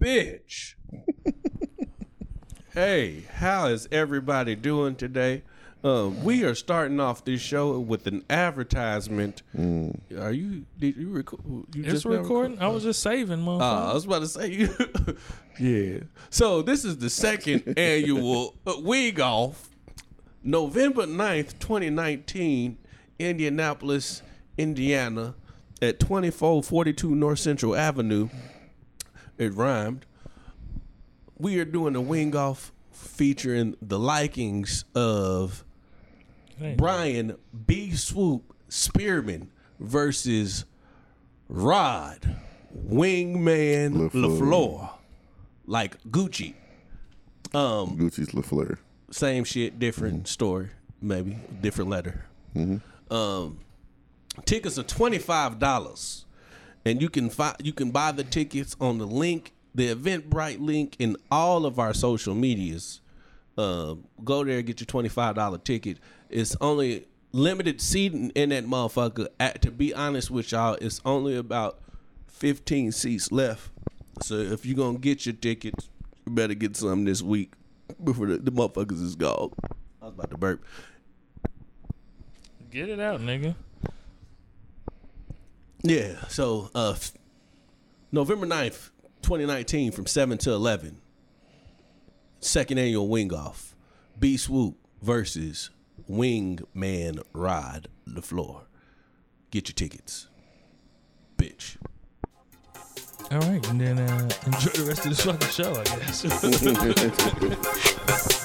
bitch. hey, how is everybody doing today? Uh, we are starting off this show with an advertisement. Are you? Did you record? You It's now recording. I was just saving, Uh. I was about to say you. yeah. So this is the second annual uh, Wing Off, November 9th, 2019, Indianapolis, Indiana, at 2442 North Central Avenue. It rhymed. We are doing a Wing Off featuring the likings of Brian B. Swoop Spearman versus Rod Wingman LaFleur. LaFleur. Like Gucci. Um, Gucci's LaFleur. same shit, different story, maybe different letter. Um, tickets are twenty five dollars, and you can fi- you can buy the tickets on the link, the Eventbrite link, in all of our social medias. Uh, go there, get your twenty five dollar ticket. It's only limited seating in that motherfucker. At, to be honest with y'all, it's only about fifteen seats left. So if you're gonna get your tickets, you better get some this week before the, the motherfuckers is gone. I was about to burp. Get it out, nigga. Yeah, so uh November 9th, 2019 from 7 to 11. Second annual Wing Off. B Swoop versus Wingman Rod the Floor. Get your tickets. Bitch. All right, and then uh, enjoy the rest of this fucking show, I guess.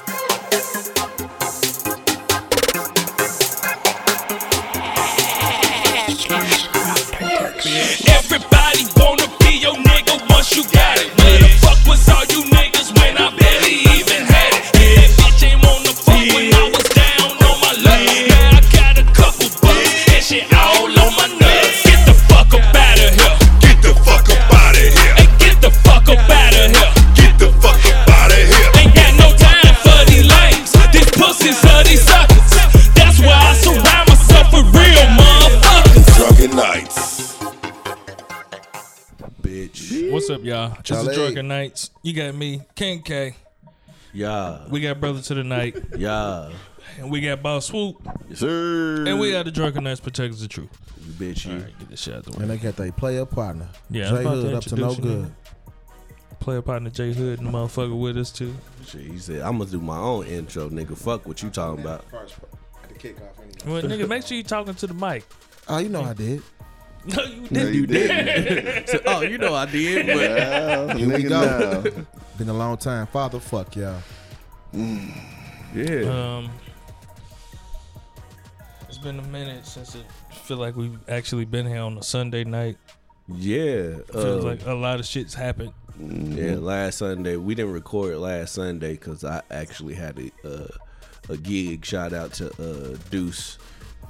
you got it. Where the fuck was all What's up, y'all? This Charlie. is Drunken Knights. You got me, King K. Yeah. We got Brother to the Night, Yeah. and we got Boss Swoop, Yes, sir. and we got the Drunken Knights Protectors of Truth. You bitch you. All right, get this shit out the way. And they got their player partner. Yeah, I J about to Hood up to no introduce you, good. Playa Patna J Hood and the motherfucker with us too. Shit, he said, I'm gonna do my own intro, nigga. Fuck what you talking about. The kickoff anyway. Well, nigga, make sure you talking to the mic. Oh, you know I did. No, you didn't. you didn't. So, oh, you know I did, but Well, Here we nigga, go. now. Been a long time. Father, fuck y'all. yeah. Um, it's been a minute since it feel like we've actually been here on a Sunday night. Yeah. Feels uh, like a lot of shit's happened. Yeah, last Sunday we didn't record last Sunday because I actually had a uh, a gig. Shout out to uh, Deuce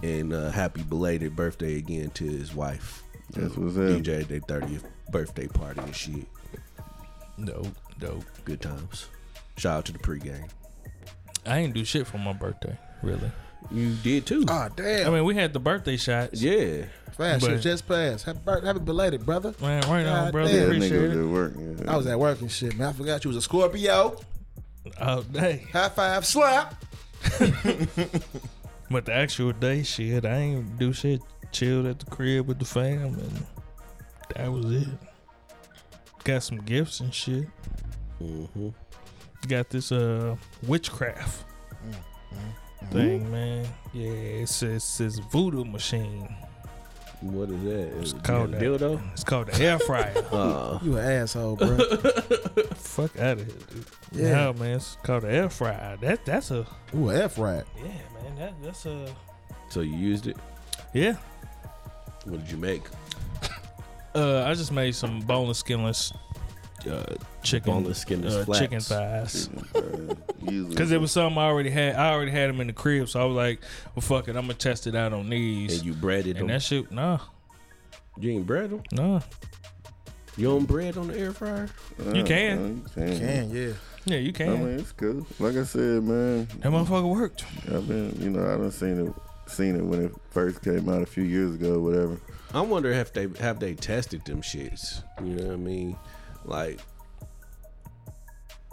and uh, happy belated birthday again to his wife. That's what's up. DJ at their thirtieth birthday party and shit. Dope, dope. Good times. Shout out to the pregame. I ain't do shit for my birthday, really. You did too. Ah, damn. I mean, we had the birthday shots. yeah. Fast but- shit just passed. Happy, birth- happy belated, brother. Man, right on, brother. damn. That Appreciate nigga it. good work. Yeah. I was at work and shit, man. I forgot you was a Scorpio. Oh, day. High five, slap. But the actual day shit, I ain't do shit. Chilled at the crib with the fam, and that was it. Got some gifts and shit. Mm-hmm. Got this uh witchcraft thing, man. Yeah, it says, it says voodoo machine. What is that? It's Is called a that. dildo. It's called the air fryer. Uh, You an asshole, bro. Fuck out of here, dude. Yeah. Yeah, man. It's called the air fryer. That that's a Ooh, an F rat. yeah, man. That that's a so you used it. yeah. What did you make? Uh, I just made some boneless, skinless, uh, chicken, Boneless, skinless uh, flats. chicken thighs. Because it was something I already had. I already had them in the crib, so I was like, "Well, fuck it, I'm gonna test it out on these." And you breaded them. And that shit, nah, You ain't bread them. nah. You don't bread on the air fryer. You Uh, can. uh, you can. Can, yeah. Yeah, you can. I can. mean, it's cool. Like I said, man, that motherfucker worked. I've been, you know, I done seen it, seen it when it first came out a few years ago, whatever. I wonder if they have they tested them shits. You know what I mean? Like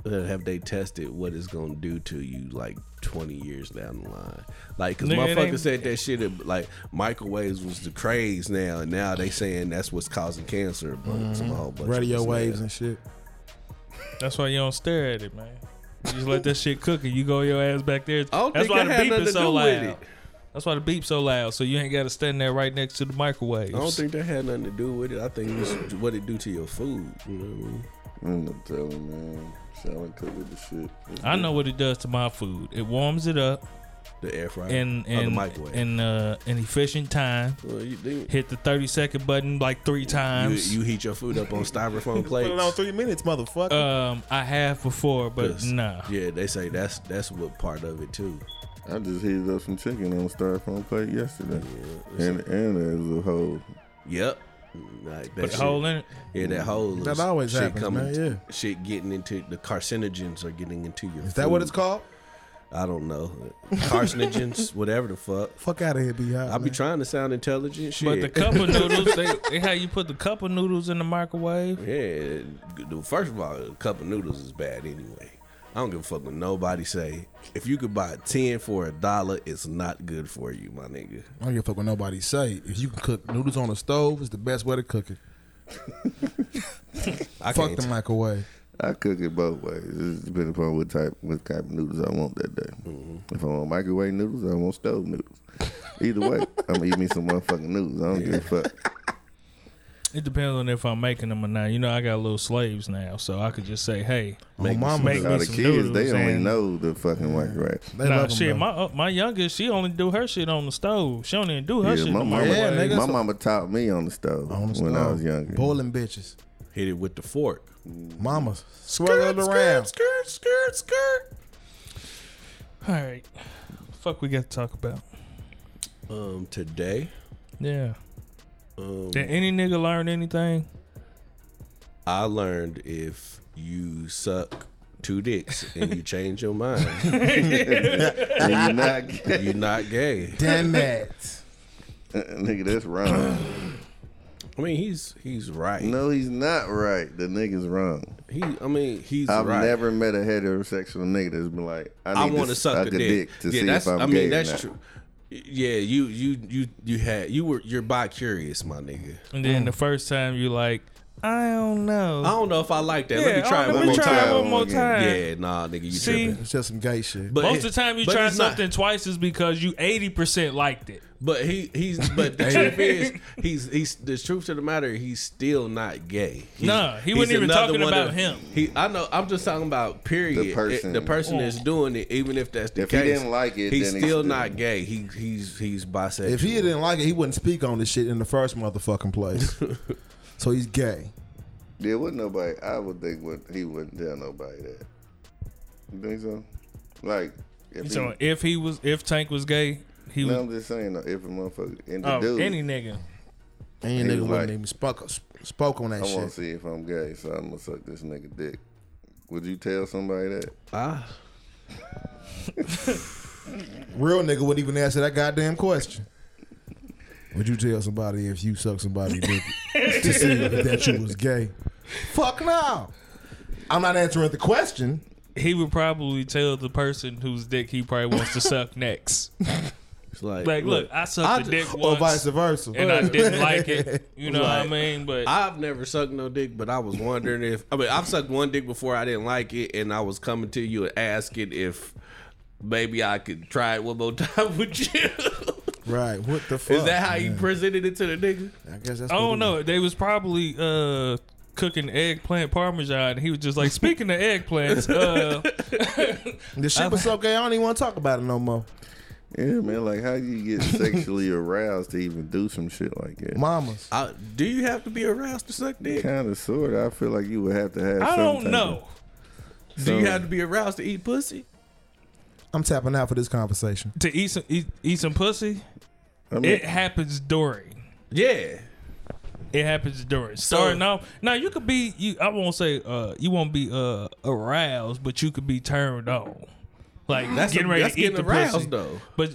have they tested what it's gonna do to you like 20 years down the line? Like, cause Nigga, it said that shit like microwaves was the craze now, and now they saying that's what's causing cancer. But some mm-hmm. whole bunch of Radio this waves now. and shit. That's why you don't stare at it, man. You just let that shit cook and you go your ass back there. I don't That's think why that the beep is so do with loud. It. That's why the beep's so loud. So you ain't got to stand there right next to the microwave. I don't think that had nothing to do with it. I think it's what it do to your food. You know what I mean? I'm not telling man. Shallow cook with the shit. It's I know what it does to my food. It warms it up The air fryer in or the microwave. in uh, an efficient time. well, you, then Hit the thirty second button like three times. you heat your food up on styrofoam plates. Put it on three minutes, motherfucker. um, I have before, but Yes. nah. Yeah, they say that's that's what part of it too. I just heated up some chicken on a styrofoam plate yesterday, Yeah, and and there's a hole. Yep. Like that Put a shit- hole in it. Yeah, that whole That is- always shit happens, coming, man, Shit getting into the carcinogens are getting into your. Is that what it's called? I don't know. Carcinogens, whatever the fuck. Fuck out of here, be hot. I be trying to sound intelligent. Shit. But the cup of noodles, they, they how you put the cup of noodles in the microwave. Yeah, first of all, a cup of noodles is bad anyway. I don't give a fuck what nobody say. If you could buy ten for a dollar, it's not good for you, my nigga. I don't give a fuck what nobody say. If you can cook noodles on the stove, it's the best way to cook it. I Fuck can't. the microwave. I cook it both ways. It just depends upon what type what type of noodles I want that day. Mm-hmm. If I want microwave noodles, I want stove noodles. Either way, I'm gonna eat me some motherfucking noodles. I don't give a fuck. It depends on if I'm making them or not. You know, I got little slaves now, so I could just say, "Hey, Oh, mama, make Now me the some kids, noodles." they don't even know the fucking microwave. They Nah, shit. though. My uh, my youngest, she only do her shit on the stove. She don't even do her Yeah, shit. my mama, Yeah, nigga, my so- mama taught me on the stove on the when I was younger. Boiling bitches. Hit it with the fork. Mama, swirl it around. skirt, skirt, skirt. All right, fuck, we got to talk about. Um, today, Yeah. Um, Did any nigga learn anything? I learned if you suck two dicks and you change your mind, And you not, you're not gay. Damn it. nigga, that's wrong. I mean, he's he's right. No, he's not right. The nigga's wrong. He, I mean, he's I've right. never met a heterosexual nigga that's been like, I I need want to to suck a dick. to yeah, see that's. if I'm I gay mean, or that's not. true. Yeah, you you you you had you were you're bi curious, my nigga. And Mm. then the first time you like, I don't know. I don't know if I like that. yeah, let me try oh, it let one me more try time. it one more time. Yeah, nah, nigga, you See? tripping. It's just some gay shit. But Most of the time you try it's not- something twice is because you eighty percent liked it. But he he's but the truth is he's he's the truth to the matter he's still not gay. He's, Nah, he wasn't even another talking one about of- him. He I know I'm just talking about period. The person. the person that's oh. doing it, even if that's the case. If he didn't like it, he's then he's still still- not gay. He he's he's bisexual. if he didn't like it, he wouldn't speak on this shit in the first motherfucking place. so he's gay. Yeah, wouldn't nobody? I would think would he wouldn't tell nobody that. You think so? Like, if So he, if he was, if Tank was gay, he no, would. I'm just saying, though, if a motherfucker and the Oh, dude, any nigga. Any nigga wouldn't like- even spoke, spoke on that I want to shit. see if I'm gay, so I'm gonna suck this nigga dick. Would you tell somebody that? ah, Real nigga wouldn't even answer that goddamn question. Would you tell somebody if you suck somebody dick to see if that you was gay? Fuck no. I'm not answering the question. He would probably tell the person whose dick he probably wants to suck next. it's like Like, look, I sucked I the ju- dick Or vice once, versa. and I didn't like it. You know what I mean? But I've never sucked no dick, but I was wondering if I mean I've sucked one dick before I didn't like it, and I was coming to you and asking if maybe I could try it one more time with you. Right. What the fuck? Is that how you presented it to the nigga? I guess that's I don't it know. They was probably uh cooking eggplant parmesan, and he was just like, "Speaking of eggplants, uh. The shit was so gay, I don't even want to talk about it no more. Yeah, man. Like, how do you get sexually aroused to even do some shit like that? Mamas. I, do you have to be aroused to suck dick? Kind of, sort. I feel like you would have to have. I don't know." Of, Do you have to be aroused to eat pussy? I'm tapping out for this conversation. To eat some eat, eat some pussy, I mean, it happens during. Yeah. It happens during starting off. Now you could be you. I won't say uh you won't be uh aroused, but you could be turned on. Like That's getting a- ready that's to eat the aroused, pussy. though. But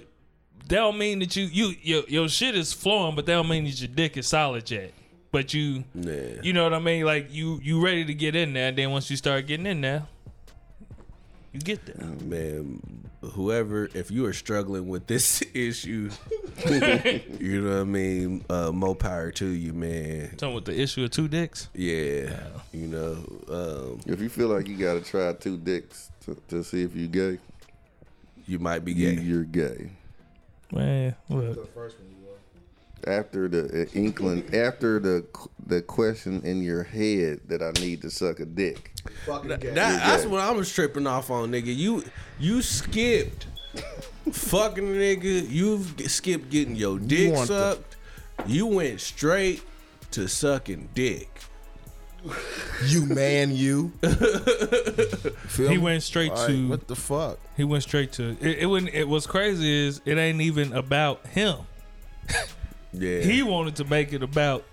that don't mean that you you your your shit is flowing, but that don't mean that your dick is solid yet. But you Yeah. you know what I mean? Like you you ready to get in there, and then once you start getting in there, You get there. man, whoever, if you are struggling with this issue, you know what I mean. Uh, more power to you, man. Talking with the issue of two dicks. Yeah, you know. Um, If you feel like you gotta try two dicks to, to see if you gay, you might be you, gay. you're gay. Man, look. After the uh, inkling, after the the question in your head that I need to suck a dick. That- that's gay. what I was tripping off on, nigga. You you skipped fucking nigga. You've skipped getting your dick want the- sucked. You went straight to sucking dick. You man, you. Feel He me? went straight Like, to- what the fuck? He went straight to it. It, wouldn't- it was crazy is it ain't even about him. Yeah, He wanted to make it about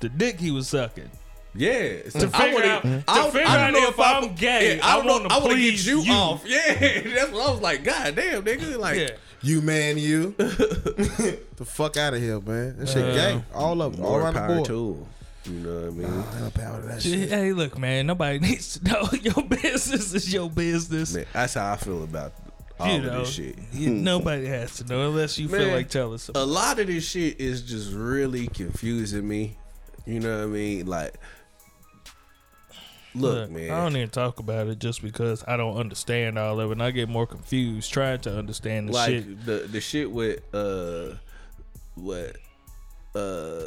the dick he was sucking. yeah. To I figure wanna- out, to I figure I don't out know if, I- I'm gay, Yeah, I don't wanna I want to get please you, off. Yeah, that's what I was like. God damn, nigga. Like, Yeah. You man, you. the fuck out of here, man. That shit Uh, gay. All of them. All more around the power board. to 'em. You know what I mean? I ain't no power to that shit. Hey, look, man. Nobody needs to know. Your business is your business. Man, that's how I feel about all you of know, this shit. you- nobody has to know unless you feel like telling A lot of this shit is just really confusing me. You know what I mean? Like, look, Look, man. I don't even talk about it just because I don't understand all of it. And I get more confused trying to understand the like shit. the the shit with uh what uh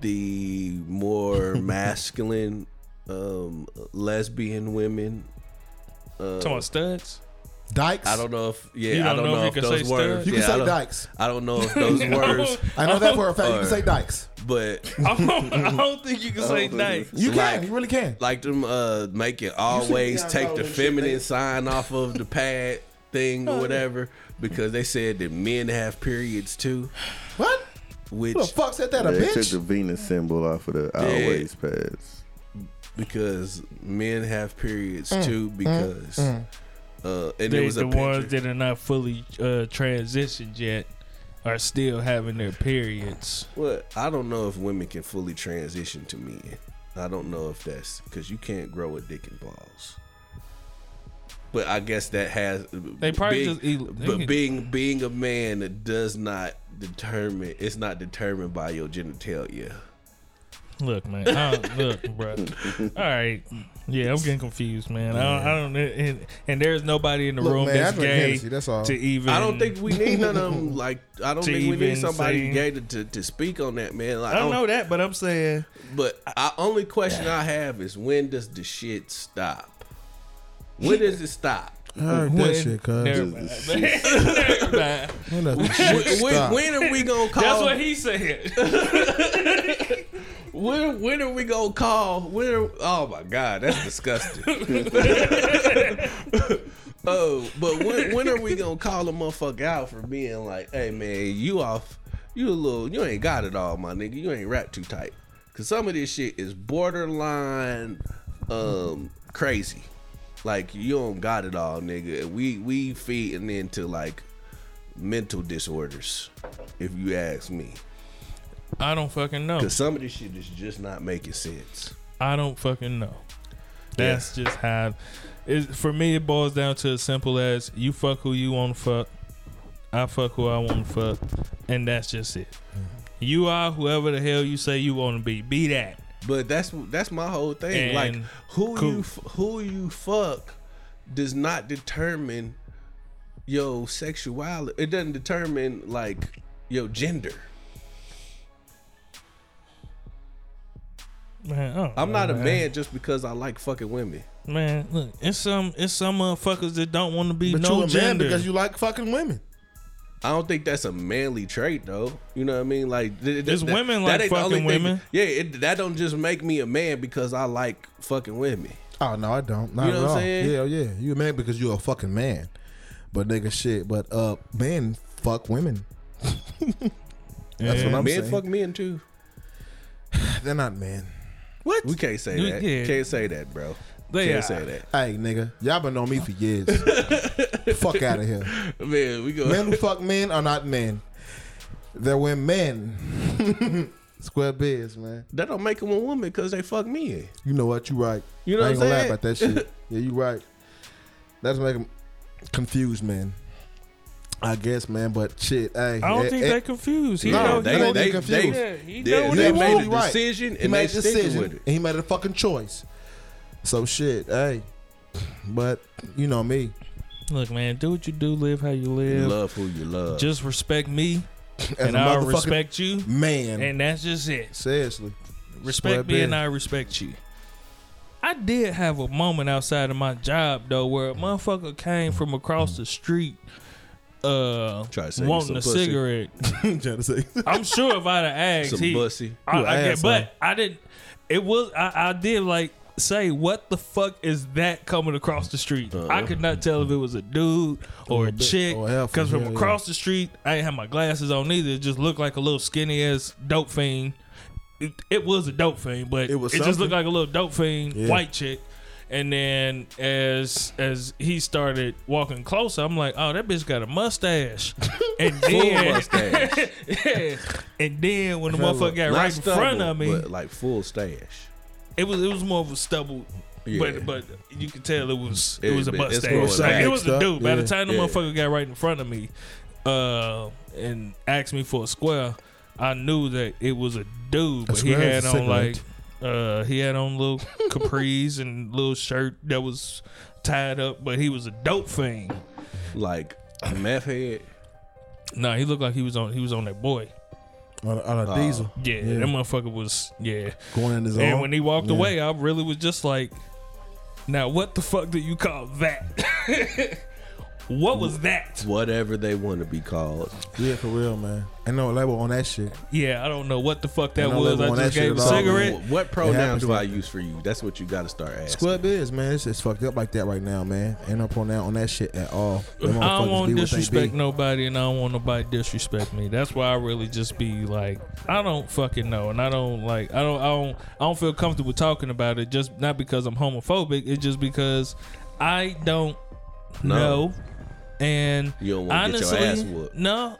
the more masculine um lesbian women uh, Talking about studs. Dykes. I don't know if yeah You I don't don't know know, if if, you can those say words stud? You can I say don't, dykes. I don't know if those words I know that for a fact. You can say dykes. but I don't, I don't think you can say think nice. You Like- can. You really can. like them uh make it always take the this shit, feminine sign off of the pad thing or whatever because they said that men have periods too What? Which Who the fuck said that? A They took the Venus symbol off of the always pads. because men have periods Mm, too because uh and it They, was a the ones that are not fully uh, transitioned yet are still having their periods. Well, I don't know if women can fully transition to men. I don't know if that's because you can't grow a dick and balls. But I guess that has They probably being, just they but can- being being a man that does not determine. It's not determined by your genitalia. Look, man. I don't, look, bro. All right. Yeah, I'm getting confused, man. I don't. I don't and, and there's nobody in the Look, room man, that's gay Hennessy, that's all. to even. I don't think we need none of them. Like I don't think we need somebody say- gay to, to, to speak on that, man. Like I don't know that, but I'm saying But I only question I have is when does the shit stop? When does it stop? I heard when- that shit, cuz. Never mind. Never mind. When When, shit when, stop? when are we gonna call? That's what he said. when when are we gonna call? When? Are, oh my god, that's disgusting. oh, but when when are we gonna call a motherfucker out for being like, hey man, you off? You a little, you ain't got it all, my nigga. You ain't wrapped too tight. Cause some of this shit is borderline um crazy. Like you don't got it all, nigga. We we feeding into like mental disorders, if you ask me. I don't fucking know. Cause some of this shit is just not making sense. I don't fucking know. That's just how. It, for me, it boils down to as simple as you fuck who you want to fuck. I fuck who I want to fuck, and that's just it. Mm-hmm. You are whoever the hell you say you want to be. Be that. But that's that's my whole thing. And like who cool. you who you fuck does not determine your sexuality. It doesn't determine like your gender. Man, I don't I'm know, not a man. man just because I like fucking women. Man, look, it's some it's some motherfuckers that don't want to be But no you a man gender. because you like fucking women. I don't think that's a manly trait though. You know what I mean? Like th- th- There's that- women that like ain't the only fucking thing- women. Yeah, it, that don't just make me a man because I like fucking women. Oh no, I don't. Not You know what I'm saying? Yeah, yeah. You a man because you're a fucking man. But nigga shit. But uh men fuck women. That's what I'm men saying. Men fuck men too. They're not men. What? We can't say You- that. yeah. Can't say that, bro. They can't are. say that. Hey nigga, y'all been on me for years. fuck out of here. Man, we go. Men who fuck men are not men. They're when men. Square biz, man. That don't make them a woman because they fuck men. You know what? You right. You know I ain't what I'm gonna lie saying? about that shit. Yeah, you right. That's make them confused, man. I guess, man. But shit, hey. I don't eh, think eh, they confused. He No, know, they he won't know- get confused. Yeah, he Yeah, know what they he made want. a right. decision He made they a decision, with it. and he made a fucking choice. So shit, hey. But you know me, Look, man, do what you do, live how you live. Love who you love. Just respect me, as and I'll respect you, man. and that's just it. seriously, Respect Square me, and. I respect you. I did have a moment outside of my job though, where a motherfucker came from across the street, uh, Try to sell wanting a pussy. cigarette. trying to say. I'm sure if I'd have asked, Some he, pussy. I, You I but I didn't. It was I, I did like say what the fuck is that coming across the street? Uh, I could not tell if it was a dude or a oh, a chick oh, because from yeah, yeah. across the street I didn't have my glasses on either. It just looked like a little skinny ass dope fiend. It, it was a dope fiend, but It it, was just looked like a little dope fiend Yeah. white chick. And then as as he started walking closer, I'm like, oh, that bitch got a mustache. And Full then, mustache. yeah. And then when the motherfucker got right in front of me, like full stash. It was it was more of a stubble, Yeah. but but you could tell it was it, It- was a it's mustache. growing Like, it was a dude. By the time the Yeah. motherfucker got right in front of me, uh, and asked me for a square, I knew that it was a dude. But he had on like uh he had on little capris and little shirt that was tied up, but he was a dope fiend. Like a meth head. No, he looked like he was on he was on that boy. On, a- on a Oh. diesel Yeah, Yeah. that motherfucker was yeah. going in his And own. when he walked Yeah. away, I really was just like, now what the fuck do you call that? what was that? Whatever they want to be called. yeah, for real, man. Ain't no label on that shit. Yeah, I don't know what the fuck that Ain't no was. label I on just that gave a at all. cigarette. What pronouns happens do I like- use for you? That's what you got to start asking. Square biz, man. It's, it's fucked up like that right now, man. Ain't no pronoun on that shit at all. Them I don't motherfuckers want be to what they disrespect be. nobody, and I don't want nobody to disrespect me. That's why I really just be like, I don't fucking know, and I don't like, I don't, I don't, I don't feel comfortable talking about it. Just not because I'm homophobic. It's just because I don't No. know, and You don't wanna get your honestly, ass whooped. no.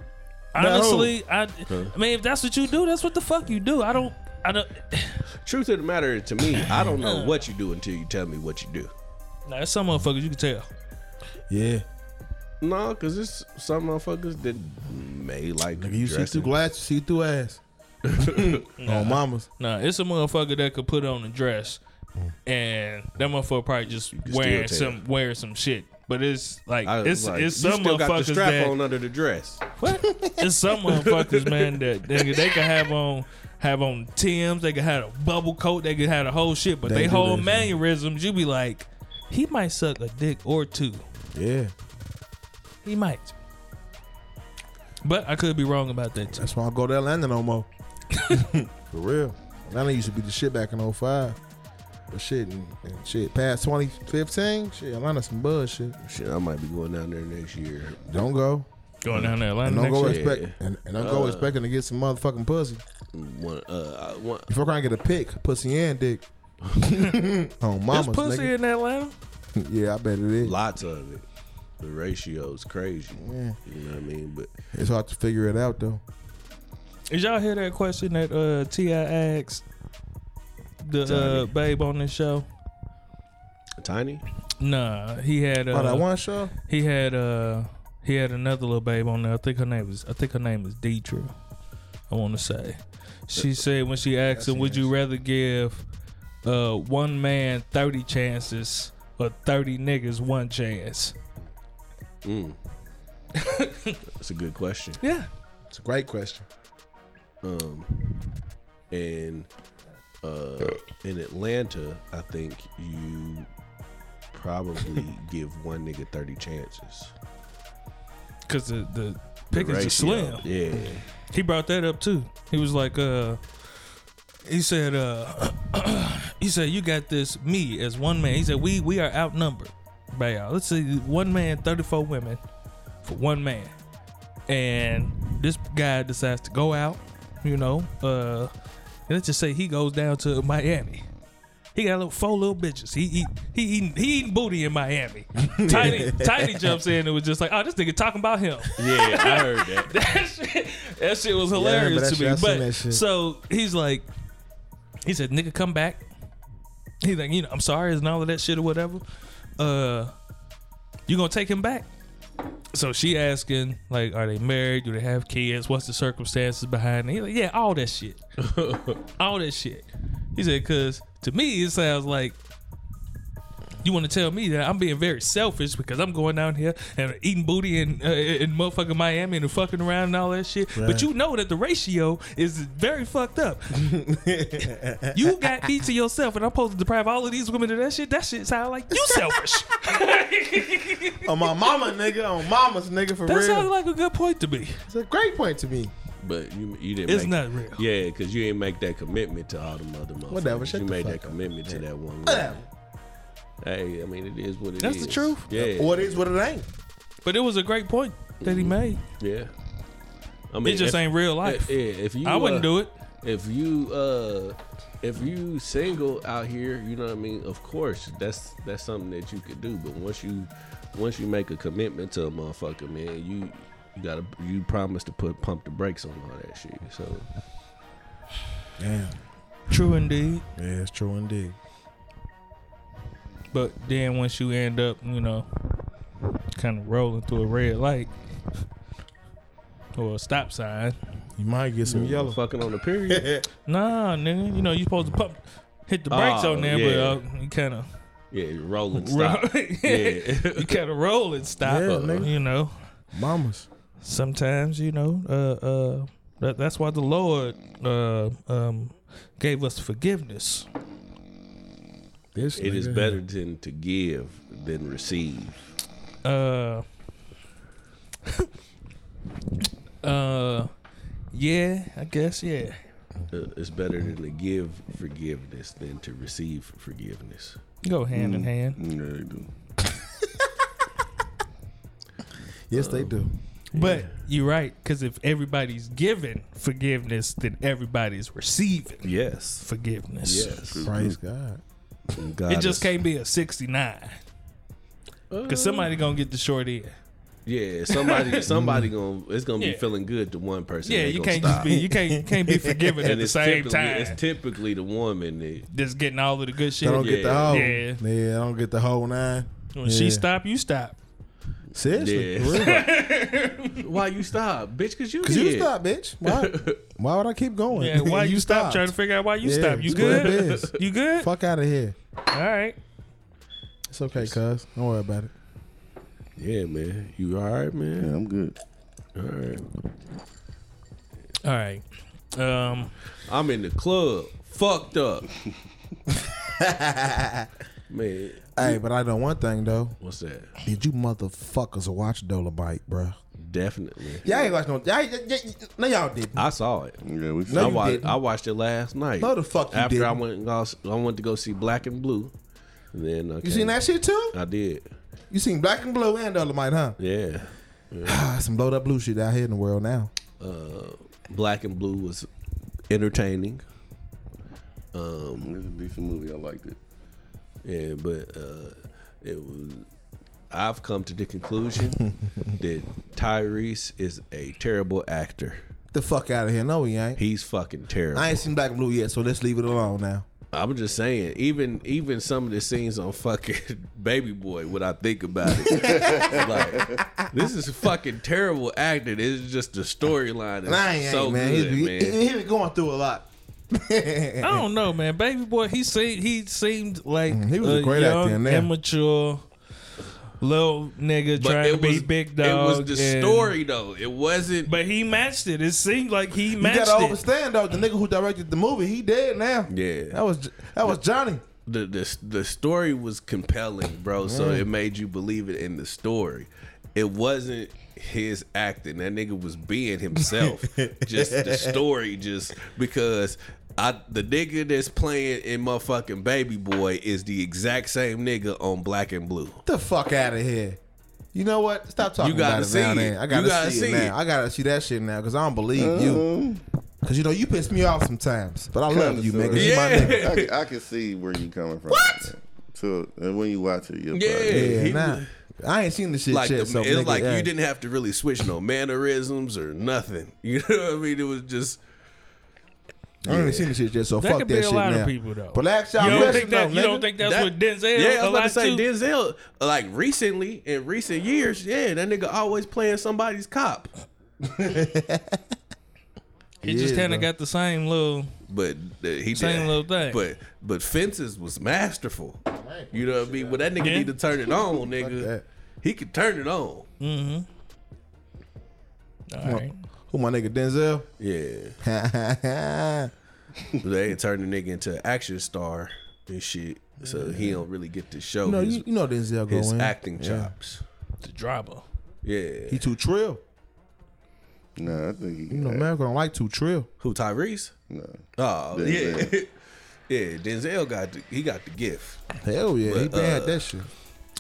Honestly, I, Huh? I mean, if that's what you do, that's what the fuck you do. I don't, I don't. Truth of the matter, to me, I don't know what you do until you tell me what you do. Nah, there's some motherfuckers you can tell. Yeah. No, because it's some motherfuckers that may like Nigga, you see through glass, you see through ass. on mamas. Nah, it's a motherfucker that could put on a dress, mm. and that motherfucker probably just wearing some wearing some shit. But it's like I it's like, it's you some still got the motherfuckers strap that on under the dress. what? It's some motherfuckers, man, that they, they can have on have on Tim's, they can have a bubble coat, they can have the whole shit, but They they, whole mannerisms, you be like, he might suck a dick or two. Yeah. He might. But I could be wrong about that too. That's why I go to Atlanta no more. For real. Atlanta used to be the shit back in 05. But shit, and, and shit, past 2015, shit, Atlanta some bullshit. Shit, I might be going down there next year. Don't go. Going down there, Atlanta And don't next go year. year. expect and, and don't go Uh. expecting to get some motherfucking pussy. One, uh, I want, You fuck around get a pick, pussy and dick. on There's mamas, pussy nigga. in Atlanta. Yeah, I bet it is. lots of it. The ratio is crazy. Yeah. You know what I mean? But It's hard to figure it out though. Did y'all hear that question that uh, T.I. asked the uh, babe on this show? tiny. Nah, he had uh, oh, that one show? he had uh he had another little babe on there. I think her name is I think her name is Deetra. I want to say. She said when she asked him, "Would you rather give uh one man thirty chances or thirty niggas one chance?" Mm. That's a good question. Yeah, It's a great question. Um, and uh, in Atlanta, I think you probably give one nigga thirty chances. because the the The pick is just slim. Yeah. He brought that up too. He was like, uh, he said, uh, he said, you got this me as one man. He said, we we are outnumbered by y'all. Let's see, one man, thirty four women for one man, and this guy decides to go out. You know, uh, and let's just say he goes down to Miami. He got little four little bitches. He eat he eating he eating booty in Miami. Tiny Tiny jumps in and was just like, oh, this nigga talking about him Yeah, I heard that. that shit, that shit was hilarious that to me. But so he's like, he said, "Nigga, come back." He's like, you know, I'm sorry, and all of that shit or whatever. Uh, You gonna take him back? So she asking, like, are they married? Do they have kids? What's the circumstances behind it? He's like, yeah, all that shit. all that shit. He said, because to me, it sounds like you want to tell me that I'm being very selfish because I'm going down here and eating booty and uh, in motherfucking Miami and fucking around and all that shit. But you know that the ratio is very fucked up. you got me to yourself and I'm supposed to deprive all of these women of that shit. That shit sound like you selfish. On my mama, nigga. On mama's nigga for that real. That sounds like a good point to me. it's a great point to me. But you you didn't. It's make, not real. Yeah, because you didn't make that commitment to all the other motherfuckers. Whatever, shut you the made fuck that up. commitment to that one. Whatever. Woman. Hey, I mean, it is what it is. That's the truth. Yeah. What is what it ain't. But it was a great point that he made. Yeah. I mean, It just if- ain't real life. Yeah, if you, I wouldn't uh, do it. If you, uh, if you single out here, you know what I mean. Of course, that's that's something that you could do. But once you, once you make a commitment to a motherfucker, man, you you gotta you promise to put pump the brakes on all that shit. So Damn. True indeed. Yeah, it's true indeed. But then once you end up, you know, kind of rolling through a red light or a stop sign, You might get some yellow. fucking on the period. nah, nigga, you know you supposed to pump, hit the brakes Oh, on there, yeah. but uh, you kind of yeah, rolling stop. yeah. you kind of roll and stop. Yeah, uh, nigga. you know, Mamas. sometimes you know, uh, uh, that, that's why the Lord uh, um, gave us forgiveness. This It is nigga. better than to give than receive. Uh, uh, yeah, I guess yeah. Uh, it's better than to give forgiveness than to receive forgiveness. Go hand in hand. Yeah, they do. Yes, they do. But you're right, because if everybody's giving forgiveness, then everybody's receiving Yes. forgiveness. Yes. Praise God. God It just is- can't be a 69. Because somebody going to get the short end. Yeah, somebody, somebody gonna it's gonna be feeling good to one person. Yeah, you can't stop. just be you can't you can't be forgiven at the same time. It's typically the woman that just getting all of the good shit. They don't get the Yeah. whole. Yeah. Yeah, I don't get the whole nine. When she stop, you stop. Seriously. Yeah. for why you stop, bitch? Cause you Cause did. you stop, bitch. Why? Why would I keep going? Yeah, why you, stop trying to figure out why you Yeah, stop? You it's what it good? is. You good? Fuck out of here. All right. It's okay, cuz. Don't worry about it. Yeah, man. You all right, Yeah, man? I'm good. All right. All right. Um I'm in the club, fucked up. Man, Hey, but I know one thing though. what's that? Did you motherfuckers watch Dolomite, bruh? Definitely. Y'all ain't watch no. Y'all, y- y- y- no, y'all didn't. I saw it. Yeah, we No, I you watched. didn't. I watched it last night. No, the fuck you After I didn't. went, and go, I went to go see Black and Blue. And then I You seen that shit too? I did. You seen Black and Blue and Dolomite, huh? Yeah. Ah, some blowed up blue shit out here in the world now. Uh, Black and Blue was entertaining. Um, It's a decent movie. I liked it. Yeah, but uh, it was. I've come to the conclusion that Tyrese is a terrible actor. The fuck out of here. No, he ain't. He's fucking terrible. I ain't seen Black and Blue yet, so let's leave it alone now. I'm just saying, even even some of the scenes on fucking Baby Boy, when I think about it, like this is fucking terrible acting. It's just the storyline Nah, so man. good, he, man. He, going through a lot. I don't know, man. Baby boy, he seemed he seemed like Mm, he was a great young, actor in there. immature little nigga but trying it to was be big dog. It was the and- story though. It wasn't. But he matched it. It seemed like he matched it. You matched gotta it. understand though, the nigga who directed the movie, he dead now. Yeah. That was that was Johnny. the the the story was compelling, bro. So it made you believe it in the story. It wasn't his acting. That nigga was being himself. just the story, just because I the nigga that's playing in motherfucking Baby Boy is the exact same nigga on Black and Blue. Get the fuck out of here. You know what? Stop talking You gotta about it see now. it. Then. I gotta, You gotta see, see it it. now. I gotta see that shit now because I don't believe you. Uh-huh. Because you know you piss me off sometimes, but I love you, Kinda, nigga. You my Yeah. nigga. I, can- I can see where you coming from. What? So and when you watch it, you'll Yeah. probably- Yeah, He nah. I ain't seen the shit Like yet, the, so it's nigga, like hey. you didn't have to really switch no mannerisms or nothing. You know what I mean? It was just I ain't even seen this shit yet, so That fuck could that be a shit lot now. of people though. But ask you y'all don't think that? You don't think that's That- what Denzel? Yeah, I was about to say to? Denzel. Like recently, in recent years, yeah, that nigga always playing somebody's cop. He just Yeah, kind bro. of got the same little. But uh, he Same did. little thing. But but fences was masterful. You know what I mean? But that nigga Yeah. need to turn it on, nigga. that. He could turn it on. All right. Who my nigga Denzel? Yeah. they ain't turned the nigga into an action star and shit. So he don't really get to show you know, his, you, you know Denzel go his in. acting Yeah. chops. The drama. Yeah. He too trill. Nah, I think he You know, act. America don't like too trill. Who Tyrese? Nah. Oh Denzel. yeah. yeah, Denzel got the, he got the gift. Hell yeah, he But, been uh, had that shit.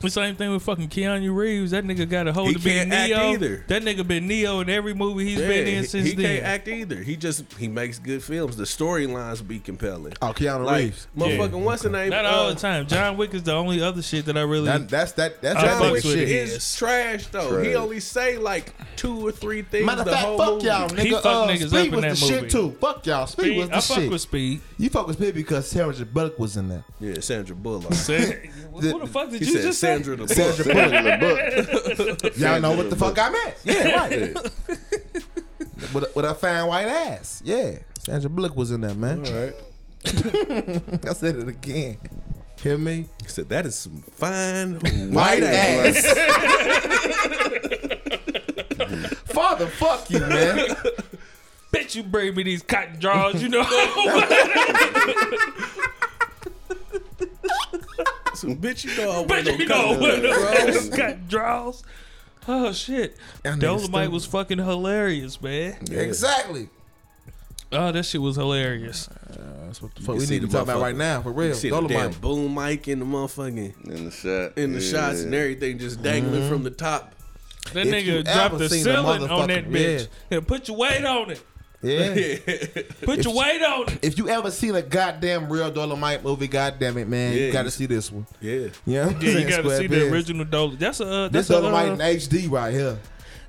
The same thing with fucking Keanu Reeves. That nigga got a hold He to being can't act Neo. either. That nigga been Neo in every movie he's Yeah, been in since he then. He can't act either. He just he makes good films. The storylines be compelling. Oh, Keanu Like Reeves. motherfucking what's the name? Not all Uh, the time. John Wick is the only other shit that I really. That, that's that. That's I John Wick with shit. it. is trash though. Trash. He only say like two or three things Matter of the fact, whole fuck movie. y'all, nigga. He fuck uh, niggas Speed up in was the that shit too. Fuck y'all. Speed, Speed, was the I fuck with Speed. You fuck with Speed because Sarah Bullock was in there. Yeah, Sandra Bullock. Said- Who the fuck did you said just Sandra say? the Sandra Bullock. Bullock. Y'all know what the fuck I meant. Yeah, right. with, a, with a fine white ass. Yeah. Sandra Bullock was in there, man. All right. I said it again. Hear me? He said that is some fine White white ass. ass. Father, fuck you, man. Bitch, you bring me these cotton drawers, you know. So bitch, you know I want Bitch, no you know cotton what drawers. the cotton drawers. Oh shit. Y'all niggas Dolomite was fucking hilarious, man. Exactly. Oh, that shit was hilarious. That's what the You fuck we need to talk about right now, for real. You see the damn boom mic in the motherfucking In the shot. in the Yeah. shots and everything just dangling Mm-hmm. from the top. That If nigga dropped the seen the ceiling on that motherfucking- bitch. And put your weight on it. Yeah. Put your weight on it. if you ever seen a goddamn real Dolomite movie, goddamn it, man, Yeah, you got to see this one. Yeah. Yeah, Yeah, you gotta see the original Dolomite. That's a uh, This that's a, Dolomite uh, in HD right here.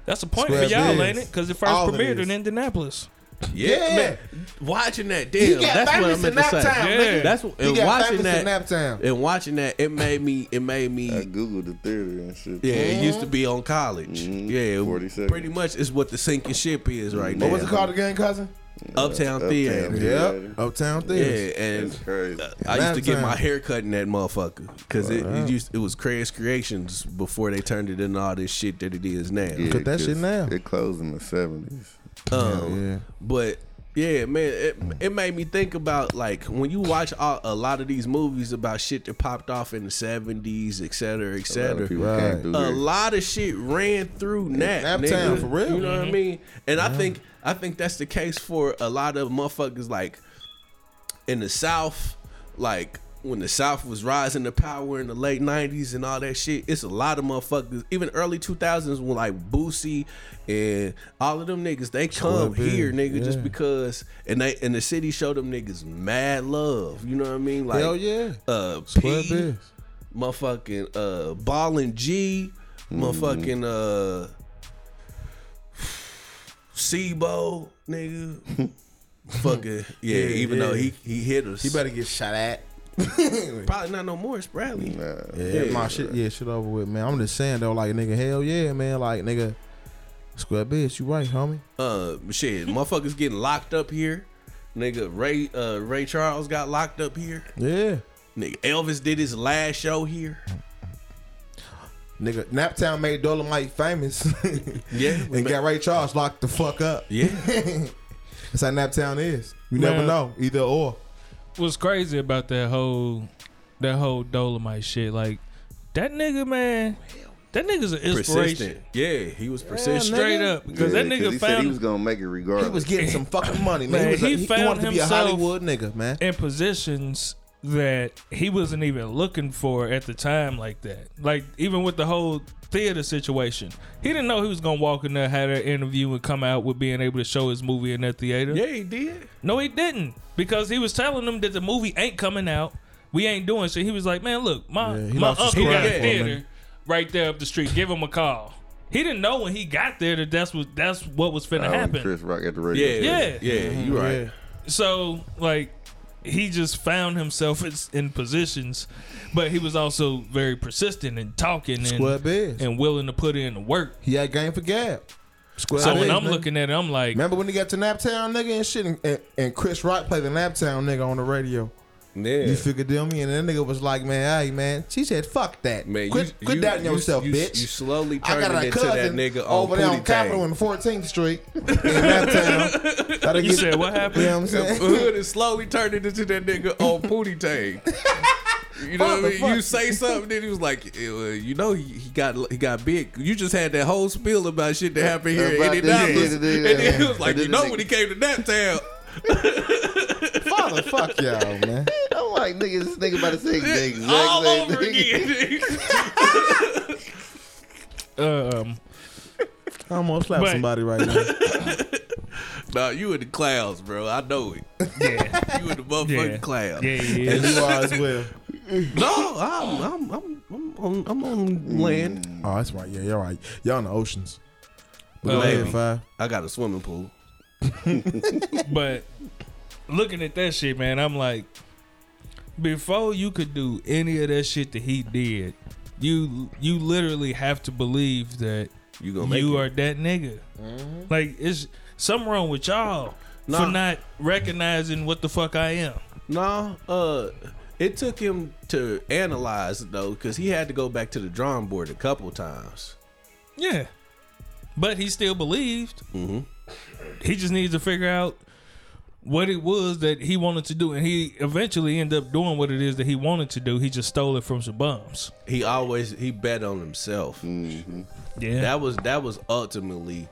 that's a point Square for y'all, biz. ain't it? Because it first All of it premiered in Indianapolis. Yeah, Yeah. man. Watching that, He damn, got that's what I famous meant in to say. Naptown, Yeah. That's what, He and got watching famous in that, Naptown. and watching that, it made me, it made I me. googled the theater and shit. Yeah, it used to be on college. Mhm. Yeah, 40 seconds. pretty much is what the sinking ship is right now. What was it called again, cousin? Uptown Uptown Theater. Theater. Yep, Uptown Theater. Yeah, Theater. and crazy. I used to get my hair cut in that motherfucker because it, it used it was Craig's Creations before they turned it into all this shit that it is now. Yeah, Cut that shit 'cause now. It closed in the seventies. Um, yeah. But yeah, man, it, it made me think about like when you watch all, a lot of these movies about shit that popped off in the seventies, et cetera, et A lot cetera. of Right. a lot of shit ran through Nat, Naptown, nigga. for real. You know what I mean? And I think I think that's the case for a lot of motherfuckers like in the South, like when the South was rising to power in the late '90s and all that shit. It's a lot of motherfuckers, even early 2000s, when like Boosie and all of them niggas, they come big, here, nigga, just because, and they and the city showed them niggas mad love. You know what I mean? Like, Hell yeah. uh, Square P, biz. motherfucking uh Ballin' G, motherfucking uh Sibo, nigga. fucking yeah, even though he he hit us. He better get shot at. probably not no more, it's Bradley. Nah. Yeah, Yeah. my shit. Yeah, shit over with, man. I'm just saying though, like nigga, hell yeah, man. Like nigga, square bitch, you right, homie. Uh shit, motherfuckers getting locked up here. Nigga, Ray uh Ray Charles got locked up here. Yeah, Nigga, Elvis did his last show here. nigga. Naptown made Dolomite famous, Yeah. and got Ray Charles locked the fuck up. Yeah. That's how Naptown is. You never know, either or. What's crazy about that whole that whole Dolomite shit? Like that nigga, man. That nigga's an inspiration. Persistent. Yeah, he was persistent. Straight up, because Yeah, that 'cause nigga he said he found was gonna make it regardless. He was getting some fucking money, man. Man, he, was a, he he, found wanted to be a himself- Hollywood nigga, man. in positions that he wasn't even looking for at the time like that. Like even with the whole theater situation. He didn't know he was gonna walk in there, have an interview and come out with being able to show his movie in that theater. Yeah, he did. No, he didn't. Because he was telling them that the movie ain't coming out. We ain't doing shit. He was like, Man, look, my Yeah, my uncle got a theater right there up the street. Give him a call. He didn't know when he got there that that's what that's what was finna when happen. Chris Rock at the radio. Yeah. Yeah. Yeah, you mm-hmm. right. Yeah. so like he just found himself in, positions, but he was also very persistent and talking Square and, biz. and willing to put in the work. He had game for gab. Square So when I'm nigga. looking at it, I'm like, Remember when he got to Naptown nigga and shit, and, and, and Chris Rock played the Naptown nigga on the radio. Yeah. You figured them me, and that nigga was like, "Man, hey man," she said, "Fuck that, Man, quit, you, quit you, doubting you- yourself, you, bitch." You slowly I turning into that nigga on over there on Capitol and 14th Street in That'll you get- said what happened? You know what I'm saying? Hood is slowly turning into that nigga on Pootie Tang. You know what I mean? Motherfucker. You say something, then he was like, eh, you know, he, he got he got big. You just had that whole spiel about shit that happened here in About this Indianapolis, shit, and then he was like, you know, when he came to that town, Father, fuck y'all, man. I'm like, nigga, this nigga about to say the exact all same over thing. again. Um, I almost slapped But- somebody right now. nah, you in the clouds, bro. I know it. yeah, You in the motherfucking yeah, clouds. yeah, yeah. and you are as well. No, I'm I'm I'm, I'm on I'm on land. Oh, that's right. Yeah, you're right. Y'all in the oceans. But Uh, go ahead, maybe. five. I got a swimming pool. But looking at that shit, man, I'm like, before you could do any of that shit that he did, you you literally have to believe that You gonna make you it. are that nigga. Like it's something wrong with y'all Nah. for not recognizing what the fuck I am. No, uh, it took him to analyze it though, because he had to go back to the drawing board a couple times. Yeah, but he still believed. Mhm. He just needs to figure out what it was that he wanted to do, and he eventually ended up doing what it is that he wanted to do. He just stole it from some bums. He always he bet on himself. Mm-hmm. Yeah, That was that was ultimately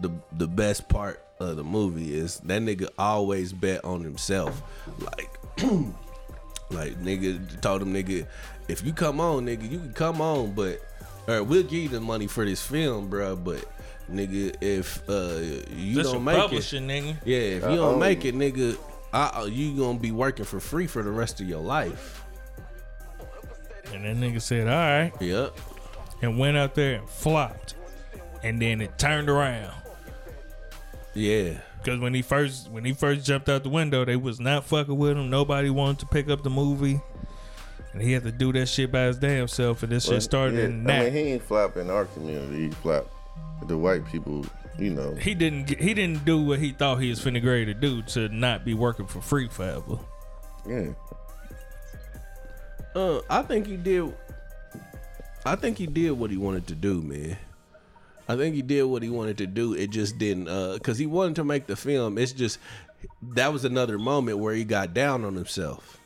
the the best part of the movie is that nigga always bet on himself. Like like nigga told him nigga, if you come on, nigga, you can come on, but or we'll give you the money for this film, bruh, but nigga, if uh you That's don't some make it, nigga. yeah, if you Uh-oh. don't make it, nigga, I, you gonna be working for free for the rest of your life. And that nigga said, "All right," Yep. and went out there and flopped, and then it turned around. Yeah. Because when he first when he first jumped out the window, they was not fucking with him. Nobody wanted to pick up the movie, and he had to do that shit by his damn self. And this Well, shit started yeah, in I that. mean, he ain't flopping our community. He flop the white people, you know. he didn't get, he didn't do what he thought he was finna grade to do to not be working for free forever. Yeah. Uh, I think he did. I think he did what he wanted to do, man. I think he did what he wanted to do. It just didn't, uh, cause he wanted to make the film. It's just that was another moment where he got down on himself.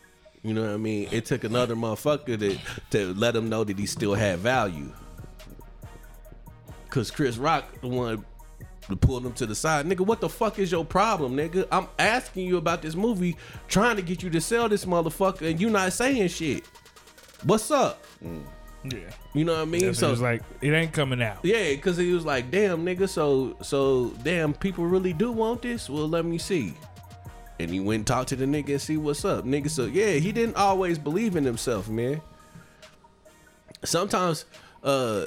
You know what I mean? It took another motherfucker to to let him know that he still had value. Cause Chris Rock, the one to pull him to the side, nigga. What the fuck is your problem, nigga? I'm asking you about this movie, trying to get you to sell this motherfucker, and you not saying shit. What's up? Yeah, You know what I mean? so it was like it ain't coming out. Yeah, because he was like, damn, nigga, so so damn, people really do want this? Well, let me see. And he went and talked to the nigga and see what's up. Nigga, so yeah, he didn't always believe in himself, man. Sometimes, uh,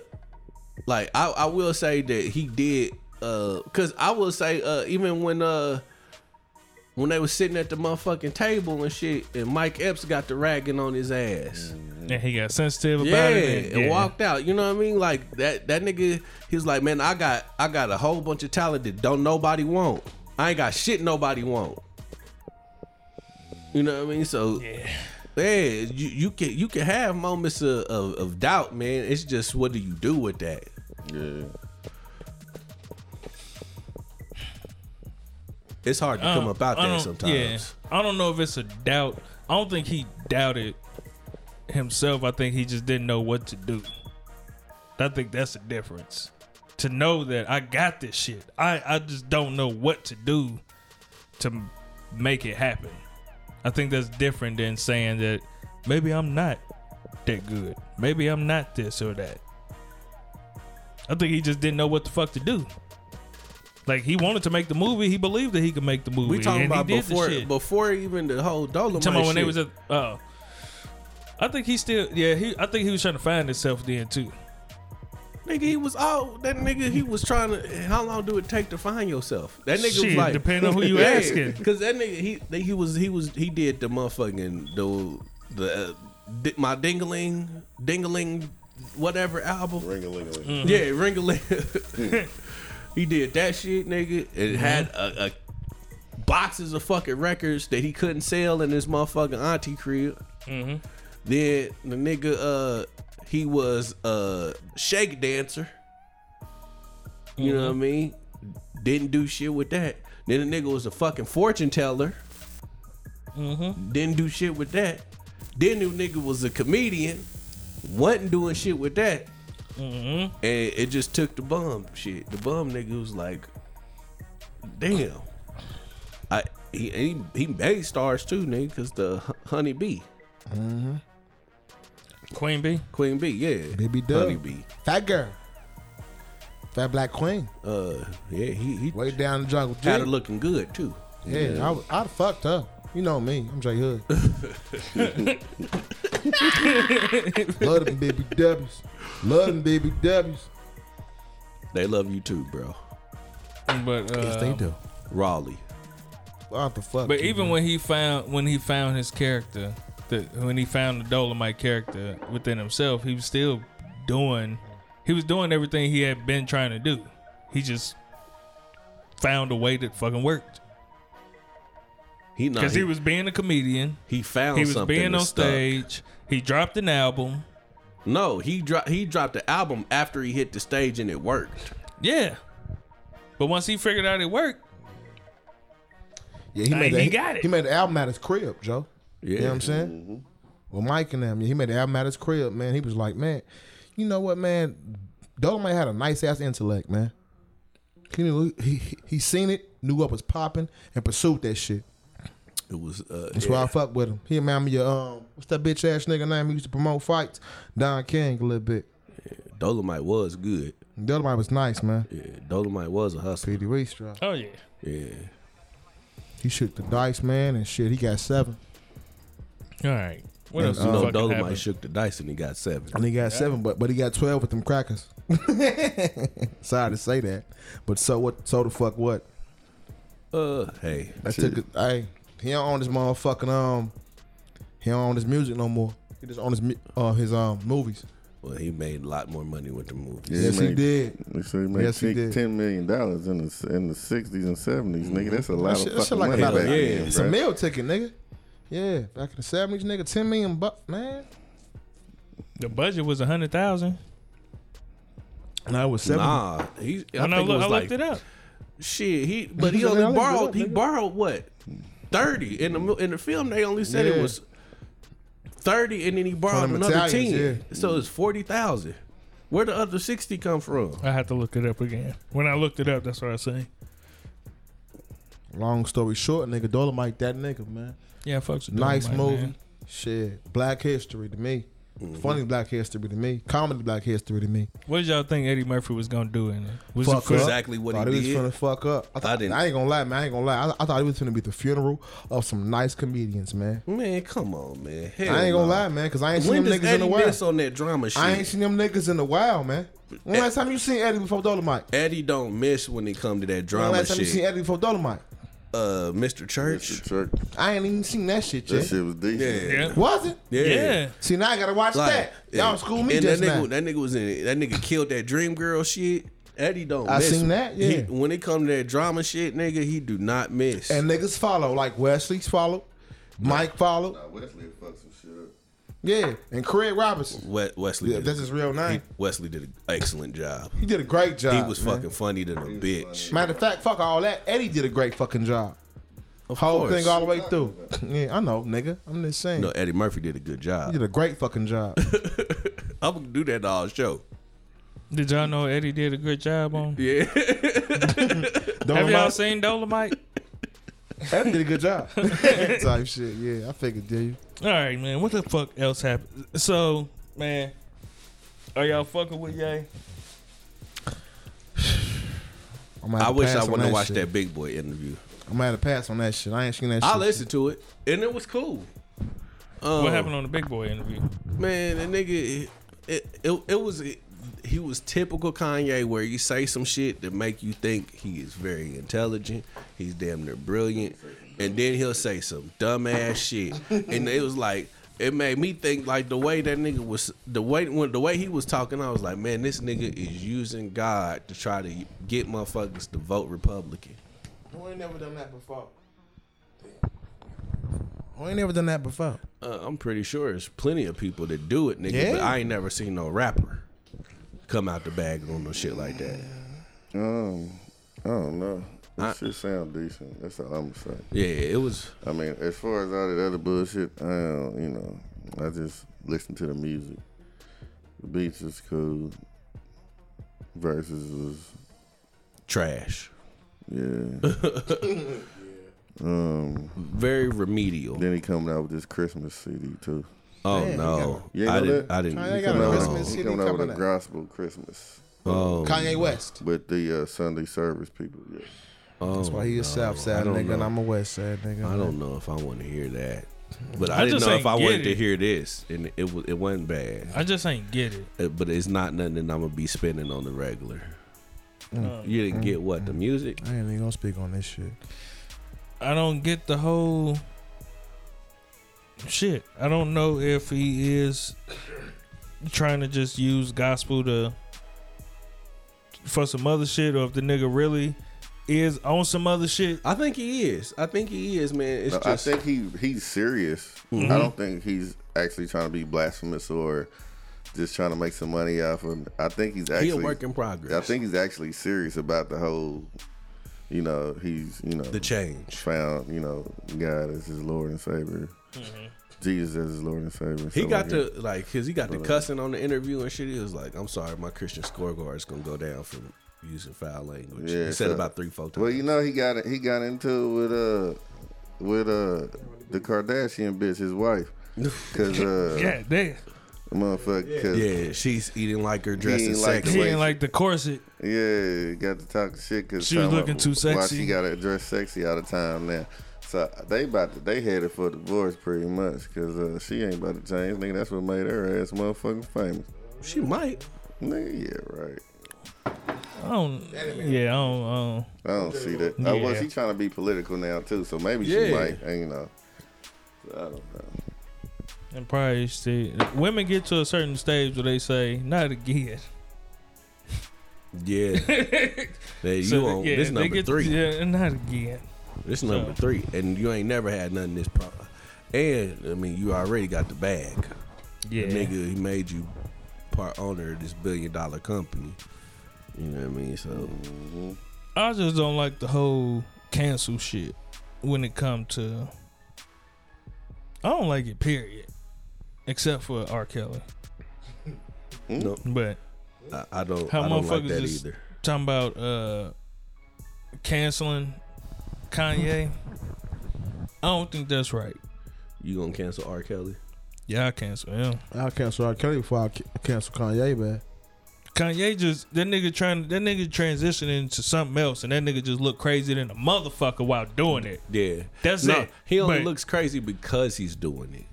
like I, I will say that he did, uh, cause I will say, uh, even when uh when they was sitting at the motherfucking table and shit, and Mike Epps got the ragging on his ass. And he got sensitive about Yeah, it. and walked out. You know what I mean? Like that that nigga, he's like, man, I got I got a whole bunch of talent that don't nobody want. I ain't got shit nobody want. You know what I mean? So Yeah. yeah, you, you can you can have moments of, of, of doubt, man. It's just what do you do with that? Yeah. It's hard to I come don't- up out I there sometimes. Yeah, I don't know if it's a doubt. I don't think he doubted himself. I think he just didn't know what to do. I think that's the difference. To know that I got this shit, I I just don't know what to do to make it happen. I think that's different than saying that maybe I'm not that good. Maybe I'm not this or that. I think he just didn't know what the fuck to do. Like he wanted to make the movie, he believed that he could make the movie. We talking about before before even the whole Dolemite Talking about when they was at oh. I think he still yeah, he I think he was trying to find himself then too. Nigga, he was all that nigga. He was trying to. How long do it take to find yourself? That nigga was like, depending on who you asking. Because that nigga, he he was he was he did the motherfucking the the uh, my dingling dingling whatever album. Ring-a-ling-a-ling. Mm-hmm. Yeah, ring a ling. He did that shit, nigga. It mm-hmm. had a, a boxes of fucking records that he couldn't sell in his motherfucking auntie crib. Mm-hmm. Then the nigga, uh, he was a shake dancer. You know what I mean? Didn't do shit with that. Then the nigga was a fucking fortune teller. Didn't do shit with that. Then the nigga was a comedian. Wasn't doing shit with that. And it just took the bum shit. The bum nigga was like, damn. I he he, he made stars too, nigga, cause the Honey Bee, Queen Bee. Queen Bee, yeah, Baby Dub. Honey Bee. Fat girl. Fat black queen. Uh, yeah, he he Way down the jungle. had her looking good too. Yeah, I, I'd fucked her. You know me. I'm Jay Hood. Love them baby W's. Love them baby W's. They love you too, bro. But uh, Yes, they do. Raleigh. What the fuck? But even man? when he found when he found his character, the, when he found the Dolemite character within himself, he was still doing he was doing everything he had been trying to do. He just found a way that fucking worked. He not Because he, he was being a comedian, he found something. he was something being that on stuck. stage, he dropped an album. No, he dropped he dropped the album after he hit the stage and it worked. Yeah. But once he figured out it worked, yeah, he Nah, made he got it. He made the album at his crib, Joe. Yeah, You know what I'm saying? Mm-hmm. Well, Mike and them, he made the album at his crib, man. He was like, man, you know what, man? Dolemite had a nice ass intellect, man. He knew he he, he seen it, knew what was popping, and pursued that shit. It was uh, That's yeah. why I fuck with him. He remind me of um, what's that bitch ass nigga name? He used to promote fights. Don King a little bit. Dolemite was good. Dolemite was nice, man. Yeah, Dolemite was a hustler. P.D. Reese drop. oh yeah. Yeah. He shook the dice, man, and shit. He got seven, All right. What And, else? You know, Dolemite happened? shook the dice and he got seven. and he got seven, but but he got twelve with them crackers. Sorry to say that, but so what? So the fuck what? Uh, hey, That took it. Hey, he don't own his motherfucking um. He don't own his music no more. He just own his uh his um movies. well, he made a lot more money with the movies. Yeah, yes, he made- did. They say he made Yes, he did. ten million dollars in the in the sixties and seventies, nigga. That's a lot That shit, of that shit fucking like money a lot back of, yeah, then, It's a bruh. meal ticket, nigga. Yeah, back in the seventies, nigga, ten million bucks, man. The budget was a hundred thousand. No, it was seven. Nah, he. I When I, think look, it I was looked like it up. shit. He, but he only I looked it borrowed. up, He nigga. borrowed what? Thirty in the in the film. They only said it was thirty, and then he borrowed them another Italians, ten. So it's forty thousand. Where the other sixty come from? I had to look it up again. When I looked it up, that's what I say. Long story short, nigga, Dolemite, that nigga, man. Yeah, fucks with Nice movie. man. Shit, Black History to me. Mm-hmm. Funny Black History to me. Comedy Black History to me. What did y'all think Eddie Murphy was gonna do in it? Was Fuck it for up. Exactly what thought he he, did. was finna fuck up. I, thought, I, didn't- ain't gonna lie, man. I ain't gonna lie. I, I thought he was gonna be the funeral of some nice comedians, man. Man, come on, man. Hell I ain't gonna no. lie, man, because I ain't seen When them does niggas in Eddie a while. miss on that drama shit? I ain't seen them niggas in a while, man. When last time you seen Eddie before Dolemite? Eddie don't miss when it come to that drama When last time you seen. Eddie before Dolemite? Uh, Mr. Mr. Church. Church. I ain't even seen that shit yet. That yet. shit was decent. Yeah. Yeah. Was it? Yeah. Yeah. See, now I gotta watch Like, that. Y'all yeah. school me and just that now. nigga, that nigga was in it. That nigga killed that dream girl shit. Eddie don't. I miss. seen that, He- yeah. when it come to that drama shit, nigga, he do not miss. And niggas follow, like Wesley's followed, Mike followed, Nah, Wesley fucked some shit up. Yeah, and Craig Robinson. We- Wesley, Yeah, did that's a- his real he- name. Wesley did an excellent job. He did a great job. He was man. fucking funny than a bitch. Matter of fact, fuck all that. Eddie did a great fucking job. Of Whole course. thing all the way through. yeah, I know, nigga. I'm just saying. No, Eddie Murphy did a good job. He did a great fucking job. I'm gonna do that all show. Did y'all know Eddie did a good job on? Yeah. Have y'all Dolemite, seen Dolemite? Eddie did a good job. Type shit. Yeah, I figured, did you? All right, man. What the fuck else happened? So, man, are y'all fucking with Ye? I'm I wish I pass on wouldn't have watched that Big Boy interview. I'm gonna have to pass on that shit. I ain't seen that shit. I listened to it and it was cool. Um, What happened on the Big Boy interview? Man, the nigga, it, it, it, it was, it, he was typical Kanye, where you say some shit that make you think he is very intelligent. He's damn near brilliant, and then he'll say some dumbass shit, and it was like. It made me think like the way that nigga was the way when the way he was talking. I was like, man, this nigga is using God to try to get motherfuckers to vote Republican. Who ain't never done that before? Who ain't never done that before? Uh, I'm pretty sure there's plenty of people that do it, nigga. Yeah? But I ain't never seen no rapper come out the bag on no shit like that. Um, I don't know. This I- shit sound decent. That's all I'm saying. Yeah, it was. I mean, as far as all that other bullshit, I don't, you know, I just listen to the music. The beats is cool. Verses was, trash. yeah. um, Very remedial. then he coming out with this Christmas CD too. Oh Damn, no, you I know didn't. that? I didn't. Kanye He got a coming out with- Christmas he CD coming out with coming a out. gospel Christmas Oh, Kanye West. with the uh, Sunday service people. Yeah. oh, That's why he a no. South Side don't nigga and. I'm a West Side nigga. I don't know if I want to hear that, but I, I didn't know if I get wanted to hear this, and it was it wasn't bad. I just ain't get it. Uh, But it's not nothing that I'm gonna be spending on the regular. Uh, You didn't get what the music? I ain't even gonna speak on this shit. I don't get the whole shit. I don't know if he is trying to just use gospel to for some other shit, or if the nigga really is on some other shit. I think he is. I think he is, man. It's No, I think he he's serious. Mm-hmm. I don't think he's actually trying to be blasphemous or just trying to make some money off of. I think he's he actually. a work in progress. I think he's actually serious about the whole. You know, he's you know the change. found you know God as his Lord and Savior, Jesus as his Lord and Savior. He got the like, cause he got the cussing on the interview and shit. He was like, "I'm sorry, my Christian scorecard is gonna go down from using foul language." Yeah, he said so- about three, four times. Well, you know, he got it. He got into it with uh with uh the Kardashian bitch, his wife, because uh Yeah, damn. motherfucker. Cause, yeah, she's eating like her, dress ain't like the sexy. He way ain't like the corset. Yeah, got to talk shit because She was looking too sexy. Why she got to dress sexy all the time now? So they about to they headed for divorce pretty much because uh, she ain't about to change. Nigga, that's what made her ass motherfucking famous. she might. Nigga, yeah, right. I don't. Yeah, I don't. I don't I don't see that. Uh, well, Yeah. she trying to be political now too, so maybe Yeah. she might. and, You know, I don't know. and probably see women get to a certain stage where they say, "Not again." Yeah, Hey, you So, on yeah, this they number get- three. Yeah, not again. This number So- three, and you ain't never had nothing this pro. And I mean, you already got the bag. Yeah, The nigga, he made you part owner of this billion dollar company. You know what I mean? So I just don't like the whole cancel shit when it come to. I don't like it. Period. Except for R. Kelly, no, but I, I don't. How I don't like motherfuckers that just- either. talking about uh canceling Kanye, I don't think that's right. You gonna cancel R. Kelly? Yeah, I cancel him. I'll cancel R. Kelly before I ca- cancel Kanye, man. Kanye just that nigga trying that nigga transitioning to something else, and that nigga just look crazy than a motherfucker while doing it. Yeah, That's no, it. He only But- looks crazy because he's doing it,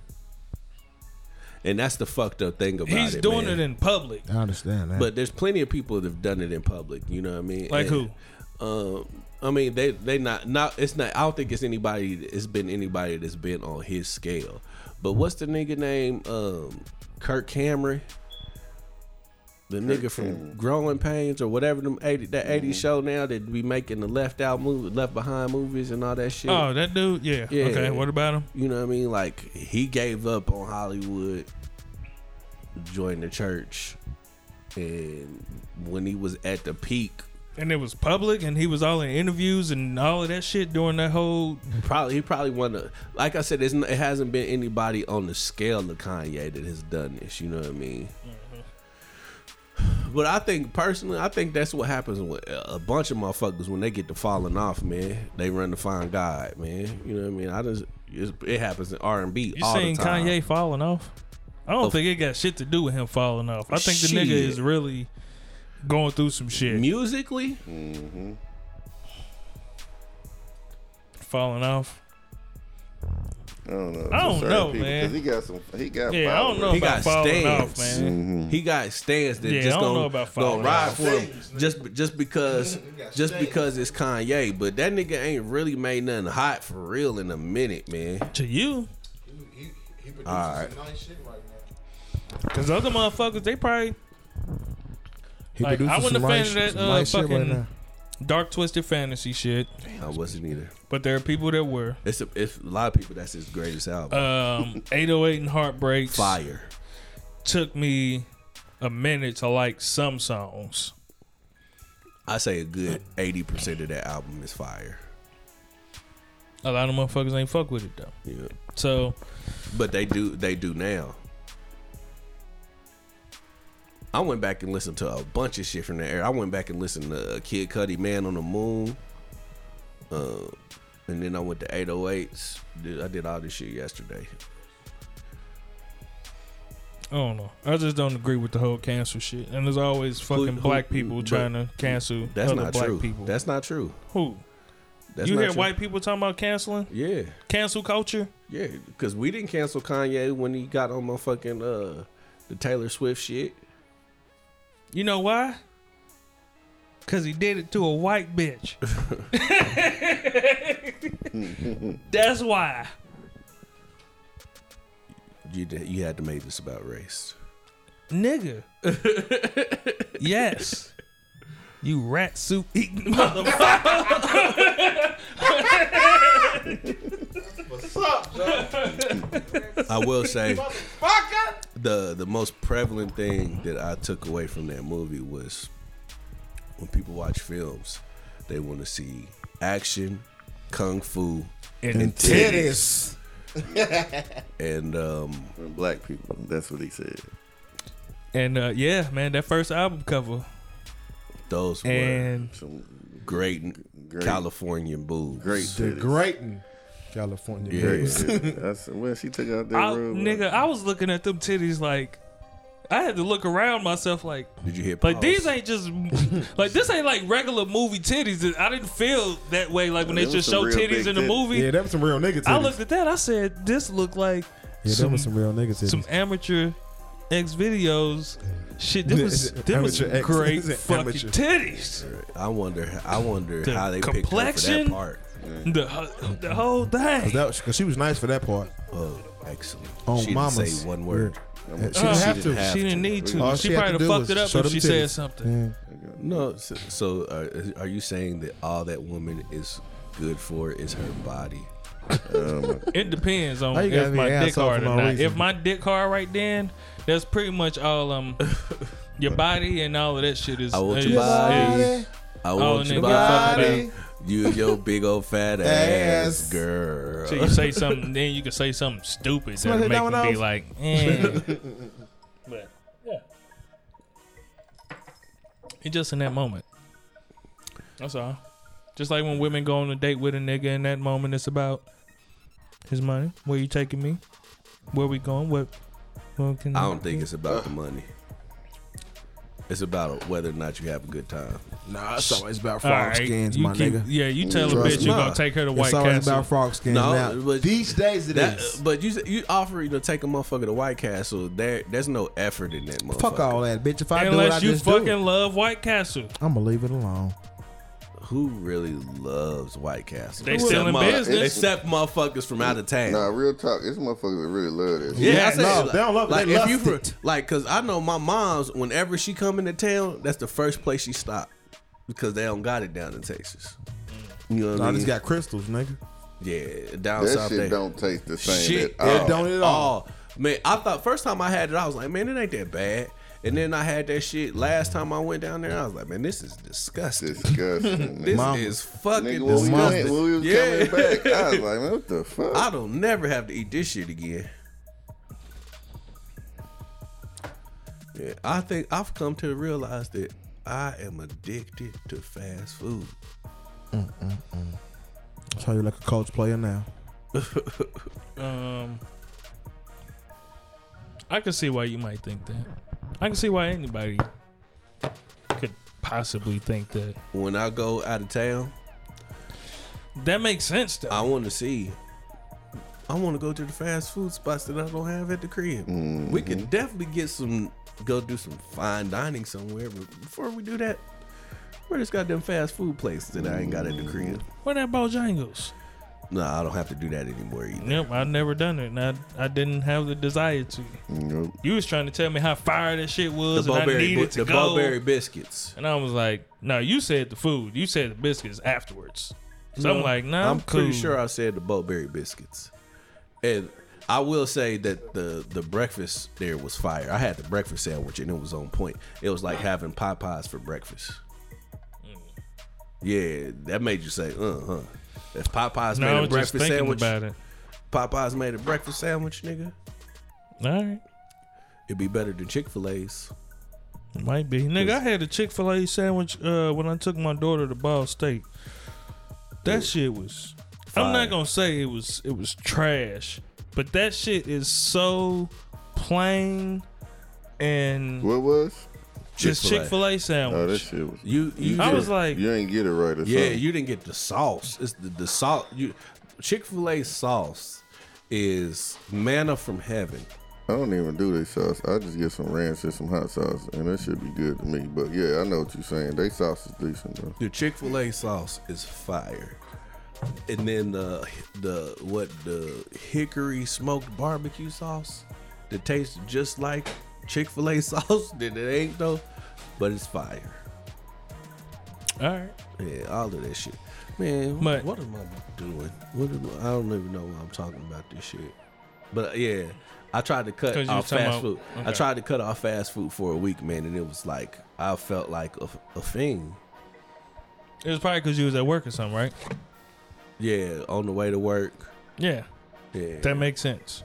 and that's the fucked up thing about it. He's it. doing man. it in public. I understand that. But there's plenty of people that have done it in public. You know what I mean? Like And, Um, I mean, they they not not. It's not. I don't think it's anybody. It's been anybody that's been on his scale. But what's the nigga name? Um, Kirk Cameron. The nigga from Cameron. Growing Pains or whatever them eighty that 80 Mm-hmm. show now that be making the left out movie, left behind movies and all that shit. Oh, that dude. Yeah. Yeah. Okay. What about him? You know what I mean? Like he gave up on Hollywood, joined the church, and when he was at the peak, And it was public, and he was all in interviews and all of that shit during that whole. probably he probably one of like I said, it hasn't been anybody on the scale of Kanye that has done this. You know what I mean? Mm-hmm. But I think personally, I think that's what happens with a bunch of motherfuckers when they get to falling off, man. They run to find God, man. You know what I mean? I just it happens in R and B You all seen the time. Kanye falling off? I don't Of- think it got shit to do with him falling off. I think the Shit. nigga is really going through some shit. musically, mm-hmm. falling off. I don't know. I don't know, people, man. 'cause he got some. He got. Yeah, I don't know. He about got falling off, stands. man. Mm-hmm. He got stands that Yeah, just don't gonna, know about gonna ride off. for him just just because just because it's Kanye. But that nigga ain't really made nothing hot for real in a minute, man. To you, he, he, he All right. Nice shit right because other motherfuckers, they probably He Like, I wasn't some a fan nice- of that, uh, nice shit fucking- now. dark twisted fantasy shit. I wasn't either. But there are people that were. It's a, it's a lot of people. That's his greatest album. Um, 808 and Heartbreaks Fire. took me a minute to like some songs. I say a good eighty percent of that album is fire. A lot of motherfuckers ain't fuck with it though. Yeah. So But they do they do now. I went back and listened to a bunch of shit from that era. I went back and listened to uh, Kid Cudi, Man on the Moon. Uh, and then I went to 808s. Did, I did all this shit yesterday. I don't know. I just don't agree with the whole cancel shit. And there's always fucking who- black people but trying to cancel That's other not black true. people. That's not true. Who? That's you hear true. white people talking about canceling? Yeah, Cancel culture? yeah. Because we didn't cancel Kanye when he got on my fucking uh the Taylor Swift shit. You know why? Cause he did it to a white bitch. That's why. You did, you had to make this about race. Nigga. yes. You rat soup eating motherfucker. I will say the the most prevalent thing that I took away from that movie was when people watch films, they want to see action, kung fu, And Titties. and um, And black people. That's what he said. And uh, yeah, man, that first album cover. those were And Some great, great, Californian boobs. great The titties. Greaton, California. Yeah. Great boys. titties. That's when she took out that I, robe. nigga, I was looking at them titties like I had to look around myself like Did you hear? like Pause? these ain't just like this ain't like regular movie titties. I didn't feel that way like when Them they just some show titties in the movie. Yeah, that was some real nigga titties. I looked at that. I said, "This looked like yeah, some- that was some real nigga titties. some amateur X videos." Shit, this was them was Amateur X- great is fucking amateur? titties. I wonder. I wonder The how they picked her for that part. The ho- the whole thing. That because she was nice for that part. Oh, excellent. On she didn't say one word. Yeah, Uh, she didn't she have didn't to. have she didn't need to. All she she probably to fucked it up show if them she said something. Yeah. No. So, so are, are you saying that all that woman is good for is her body? It depends on How you gotta if my dick hard for or not. reason? If my dick hard right then, that's pretty much all um your body and all of that shit is. I want is- your body. is- I Oh, want your nigga, body. Fuck You and your big old fat ass Ass. girl. So you say something, then you can say something stupid Somebody that say make me be like, eh. but yeah, it's just in that moment. That's all. Just like when women go on a date with a nigga in that moment, it's about his money. Where you taking me? Where we going? What? what can I don't think it's about the money. It's about whether or not you have a good time. Nah, it's always about All frog right, skins, you my keep- nigga. Yeah, you tell a bitch you're Nah. gonna take her to White It's always Castle. about frog skins. No, now, but- these days it That, is. but you you offer you to take a motherfucker to White Castle. There, there's no effort in that motherfucker. Fuck all that, bitch. If I do it, I Unless you just do fucking it. love White Castle. I'm gonna leave it alone. Who really loves White Castle? They Except still in mo- business. Except motherfuckers from out of town. Nah, real talk. It's motherfuckers that really love this. Yeah, Yeah, I said, no, like, they don't love it, Like they if you for, it. like, cause I know my mom's. Whenever she come into town, that's the first place she stop because they don't got it down in Texas. You know what I I mean? just got Krystals, nigga. yeah, down That south shit they don't taste the same shit. at all. It don't at all. Oh man, I thought first time I had it, I was like, man, it ain't that bad. And then I had that shit last time I went down there. I was like, man, this is disgusting. Disgusting. This Mama. is fucking Nigga, when we, disgusting. went, when we was yeah. coming back, I was like, man, what the fuck? I don't never have to eat this shit again. Yeah, I think I've come to realize that I am addicted to fast food. That's how you're like a coach player now. Um, I can see why you might think that. I can see why anybody could possibly think that. When I go out of town, That makes sense though. I want to see. I want to go to the fast food spots that I don't have at the crib. We Mm-hmm. could definitely get some, go do some fine dining somewhere. But before we do that, where this goddamn fast food place that I ain't got at the crib? What that Bojangles? No, I don't have to do that anymore either. Yep, I never done it, and I, I didn't have the desire to. Nope. You was trying to tell me how fire that shit The was, and I needed to the go. Biscuits. And I was like, "No, you said the food. You said the biscuits afterwards." So I'm No, like, "Nah, I'm, I'm pretty sure I said the Bo-Berry biscuits. And I will say that the the breakfast there was fire. I had the breakfast sandwich and it was on point. It was like having Popeyes for breakfast. Yeah, that made you say, uh huh. If Popeyes No, made a was just breakfast thinking sandwich, about it. Popeyes made a breakfast sandwich, nigga, All right, it'd be better than Chick Fil A's. might be. Nigga, I had a Chick Fil A sandwich uh, when I took my daughter to Ball State. That shit was. I'm not gonna say it was it was trash, but that shit is so plain and What was? Just Chick-fil-A. Chick Fil Oh, that sandwich. shit was. You, you, I was like, You ain't get it right or Yeah, something. you didn't get the sauce. It's the, the salt. You Chick Fil A sauce is manna from heaven. I don't even do this sauce. I just get some ranch and some hot sauce, and that should be good to me. But yeah, I know what you're saying. They sauce is decent though. The Chick Fil A sauce is fire, and then the the what the hickory smoked barbecue sauce that tastes just like Chick Fil A sauce. That it ain't though, but it's fire. all right. Yeah, all of that shit. Man, But- what am I doing? What am I, I don't even know why I'm talking about this shit. But yeah, I tried to cut off fast about- food. I tried to cut off fast food for a week, man, and it was like I felt like a, a fiend. It was probably because you was at work or something, right? Yeah, on the way to work. Yeah, Yeah, that makes sense.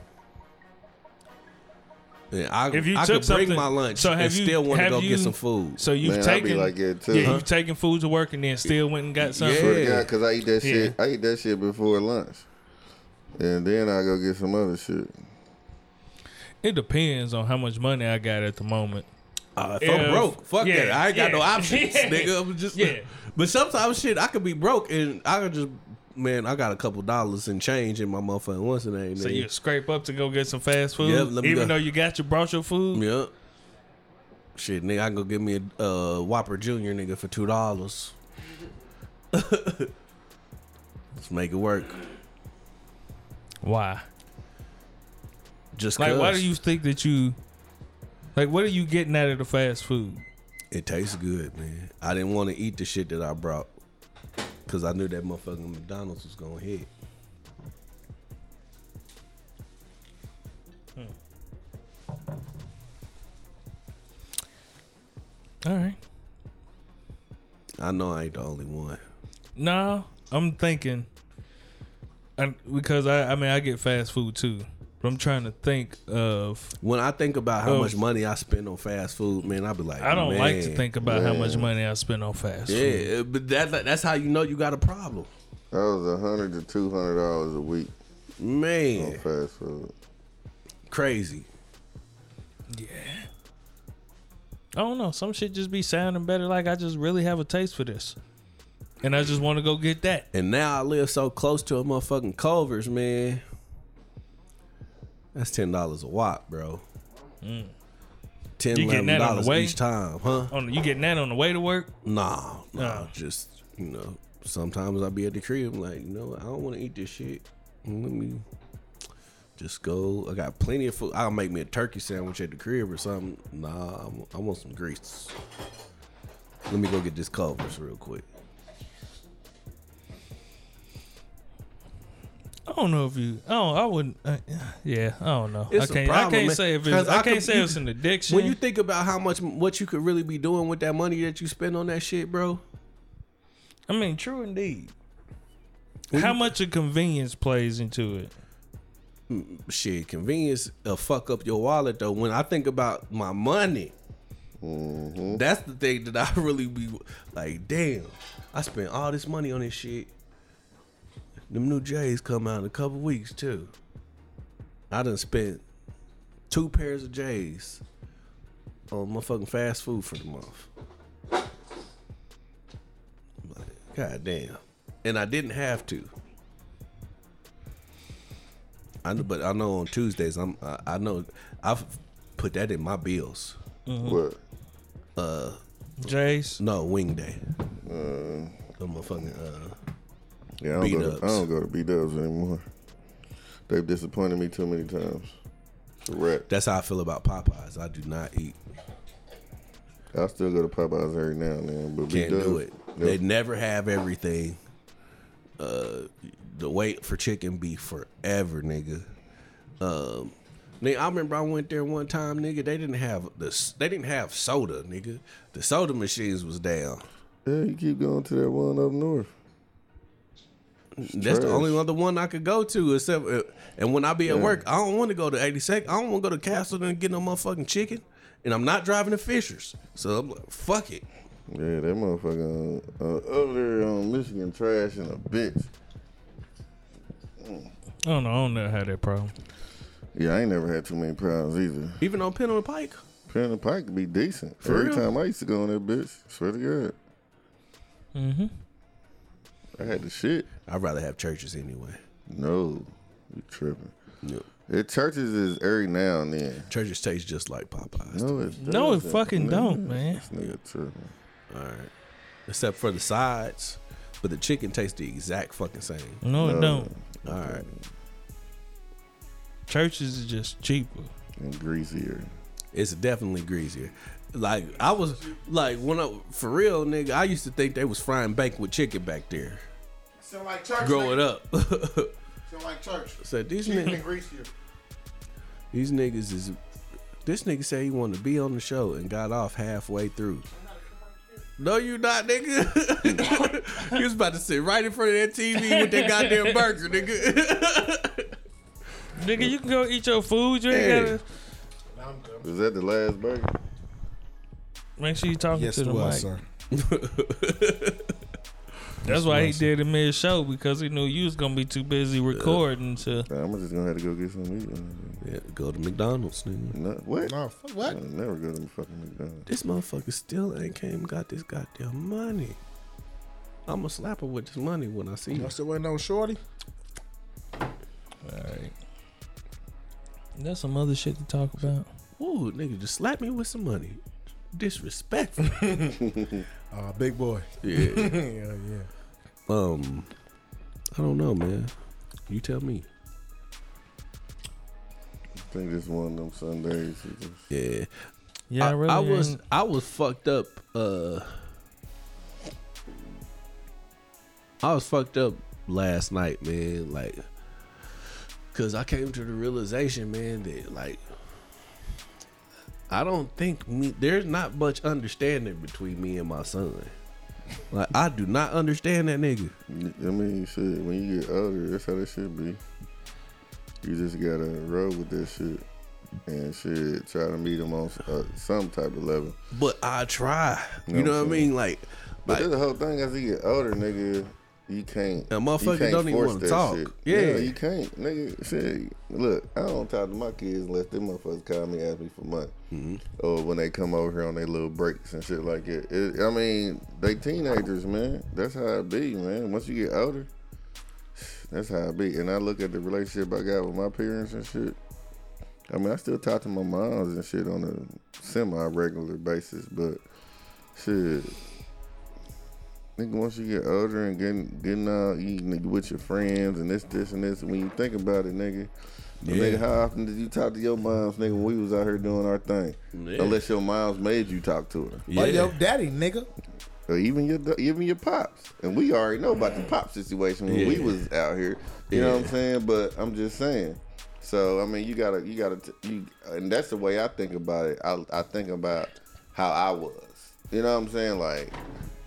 Yeah I, If you I took could bring something- my lunch so have and you- still want to have go you- get some food. So you've Man, taken like that too. yeah, Huh? you've taken food to work and then still went and got something. Swear Yeah. Because I eat that Yeah. shit. I eat that shit before lunch, and then I go get some other shit. It depends on how much money I got at the moment. Uh, if I'm broke, fuck yeah, that. I ain't got no options, nigga. I'm just Yeah. But sometimes shit, I could be broke and I could just man, I got a couple dollars in change in my motherfucking what's the name? So you scrape up to go get some fast food, me even go. though you got your brought your food. Yep. Shit, nigga, I can go get me a uh, Whopper Junior, nigga, for two dollars. Let's make it work. Why? Just Like, why do you think that you? Like, what are you getting out of the fast food? it tastes good, man. I didn't want to eat the shit that I brought because I knew that motherfucking McDonald's was gonna hit. Hmm. All right. I know I ain't the only one. No, I'm thinking, I, because I, I mean, I get fast food too, but I'm trying to think of. When I think about how Oh. much money I spend on fast food, man, I be like, I don't like to think about how much money I spend on fast food. Yeah, but that, that's how you know you got a problem, That was a hundred to two hundred dollars a week on man. fast food. Crazy. Yeah. I don't know. Some shit just be sounding better. Like I just really have a taste for this, and I just want to go get that. And now I live so close to a motherfucking Culver's, man. That's ten dollars a watt, bro. Ten, Mm. You getting eleven that on the dollars way? each time, huh? On you getting that on the way to work? Nah, nah. Just you know, sometimes I'll be at the crib I'm like, you know, I don't want to eat this shit. Let me just go. I got plenty of food. I'll make me a turkey sandwich at the crib or something. Nah, I'm, I want some grease. Let me go get this Culver's real quick. I don't know if you. Oh, I wouldn't. Uh, yeah, I don't know. It's I a can't. problem, I can't man. say if 'Cause it's. I, I can't could- say you- it's an addiction. When you think about how much what you could really be doing with that money that you spend on that shit, bro. I mean, true indeed. How much of convenience plays into it? Shit, convenience will fuck up your wallet though. When I think about my money, that's the thing that I really be like, damn, I spent all this money on this shit. Them new J's come out in a couple weeks too. I done spent two pairs of J's on motherfucking fast food for the month. God damn. And I didn't have to. I know, but I know on Tuesdays I'm I, I know I've put that in my bills. What? Jace. No wing day. Uh, the motherfucking uh, Yeah, I don't, go to, B-dubs. I don't go to B Dubs anymore. They've disappointed me too many times. Wreck. that's how I feel about Popeyes. I do not eat. I still go to Popeyes every now and then, but Can't B-Dubs, do it. They never have everything. Uh, the wait for chicken be forever, nigga. Um, nigga, I remember I went there one time, nigga. They didn't have the they didn't have soda, nigga. The soda machines was down. Yeah, you keep going to that one up north. That's the only other one I could go to. Except, uh, and when I be at Yeah. work, I don't want to go to 82nd. I don't want to go to Castle and get no motherfucking chicken. And I'm not driving to Fishers, so I'm like, fuck it. Yeah, that motherfucker uh, uh, over there on Michigan trash and a bitch. I don't know. I don't know how that problem. Yeah, I ain't never had too many problems either. Even on Penn on Pike. Penn and Pike could be decent. For Every real? time I used to go on that bitch, swear to God. Mm-hmm. I had the shit. I'd rather have Church's anyway. No, you tripping. Yep. It Church's is every now and then. Church's taste just like Popeyes. No, it No, it doesn't. fucking don't, man. This nigga tripping. All right. Except for the sides, but the chicken tastes the exact fucking same. No, it don't. All right. Church's is just cheaper. And greasier. It's definitely greasier. Like I was like when I for real nigga, I used to think they was frying bacon with chicken back there. Sound like church. Growing up. Sound like church. so these niggas and these niggas is this nigga said he wanted to be on the show and got off halfway through. No, you not, nigga. he was about to sit right in front of that TV with that goddamn burger, nigga. Nigga, you can go eat your food. You ain't Hey. gotta Was that the last burger? Make sure you talking Yes, to the was, mic. sir. That's why he did it mid show because he knew you was gonna be too busy recording to. I'm just gonna have to go get some meat. yeah, go to McDonald's, nigga. No, what? No, fuck I what? never go to fucking McDonald's. This motherfucker still ain't came and got this goddamn money. I'ma slap her with this money when I see her. Y'all still waiting on Shorty? All right. That's some other shit to talk about. Ooh, nigga, just slap me with some money. Disrespectful. Uh, big boy. yeah. yeah, yeah. Um, I don't know, man. You tell me. I think this one of them Sundays. Yeah. Yeah, I, I, really I was ain't- I was fucked up. Uh, I was fucked up last night, man. Like, cause I came to the realization, man, that like, I don't think me. There's not much understanding between me and my son. Like, I do not understand that nigga. I mean, shit. When you get older, that's how that should be. You just gotta roll with that shit and shit. Try to meet him on uh, some type of level. But I try. You You know know what what I mean? Like, But like the whole thing. As you get older, nigga, you can't. A motherfucker can't don't even wanna talk. shit. Yeah. you can't, nigga. Shit, look, I don't talk to my kids unless them motherfuckers call me ask me for money, Mm-hmm. or when they come over here on their little breaks and shit like that. It, I mean, they teenagers, man. That's how it be, man. Once you get older, that's how it be. And I look at the relationship I got with my parents and shit. I mean, I still talk to my moms and shit on a semi regular basis, but shit. Nigga, once you get older and getting getting out eating with your friends and this, this, and this, when you think about it, nigga, Yeah. nigga, how often did you talk to your moms, nigga, when we was out here doing our thing? Yeah. Unless your moms made you talk to her, Like your daddy, nigga. or even your even your pops. And we already know about the pop situation when we was out here. You know what I'm saying? But I'm just saying. So I mean, you gotta you gotta t- you, and that's the way I think about it. I I think about how I was. You know what I'm saying? Like,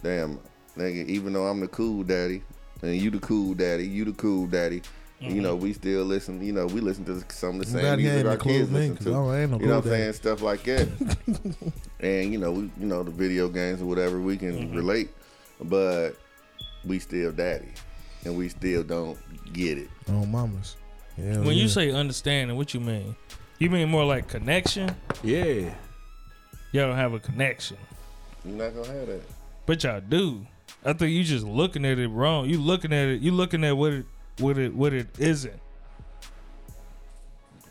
damn, nigga. Even though I'm the cool daddy, and you the cool daddy, you the cool daddy. You know, we still listen. You know, we listen to some of the same glad music our include kids me, listen 'cause to. I ain't no you know cool what I'm saying? Stuff like that. and you know, we you know the video games or whatever we can Mm-hmm. relate, but we still daddy, and we still don't get it. Oh, mamas. Yeah, when you say understanding, what you mean? You mean more like connection? Yeah. Y'all don't have a connection, You're not gonna have that. but y'all do. I think you just looking at it wrong. You looking at it. You looking at what it what it what it isn't.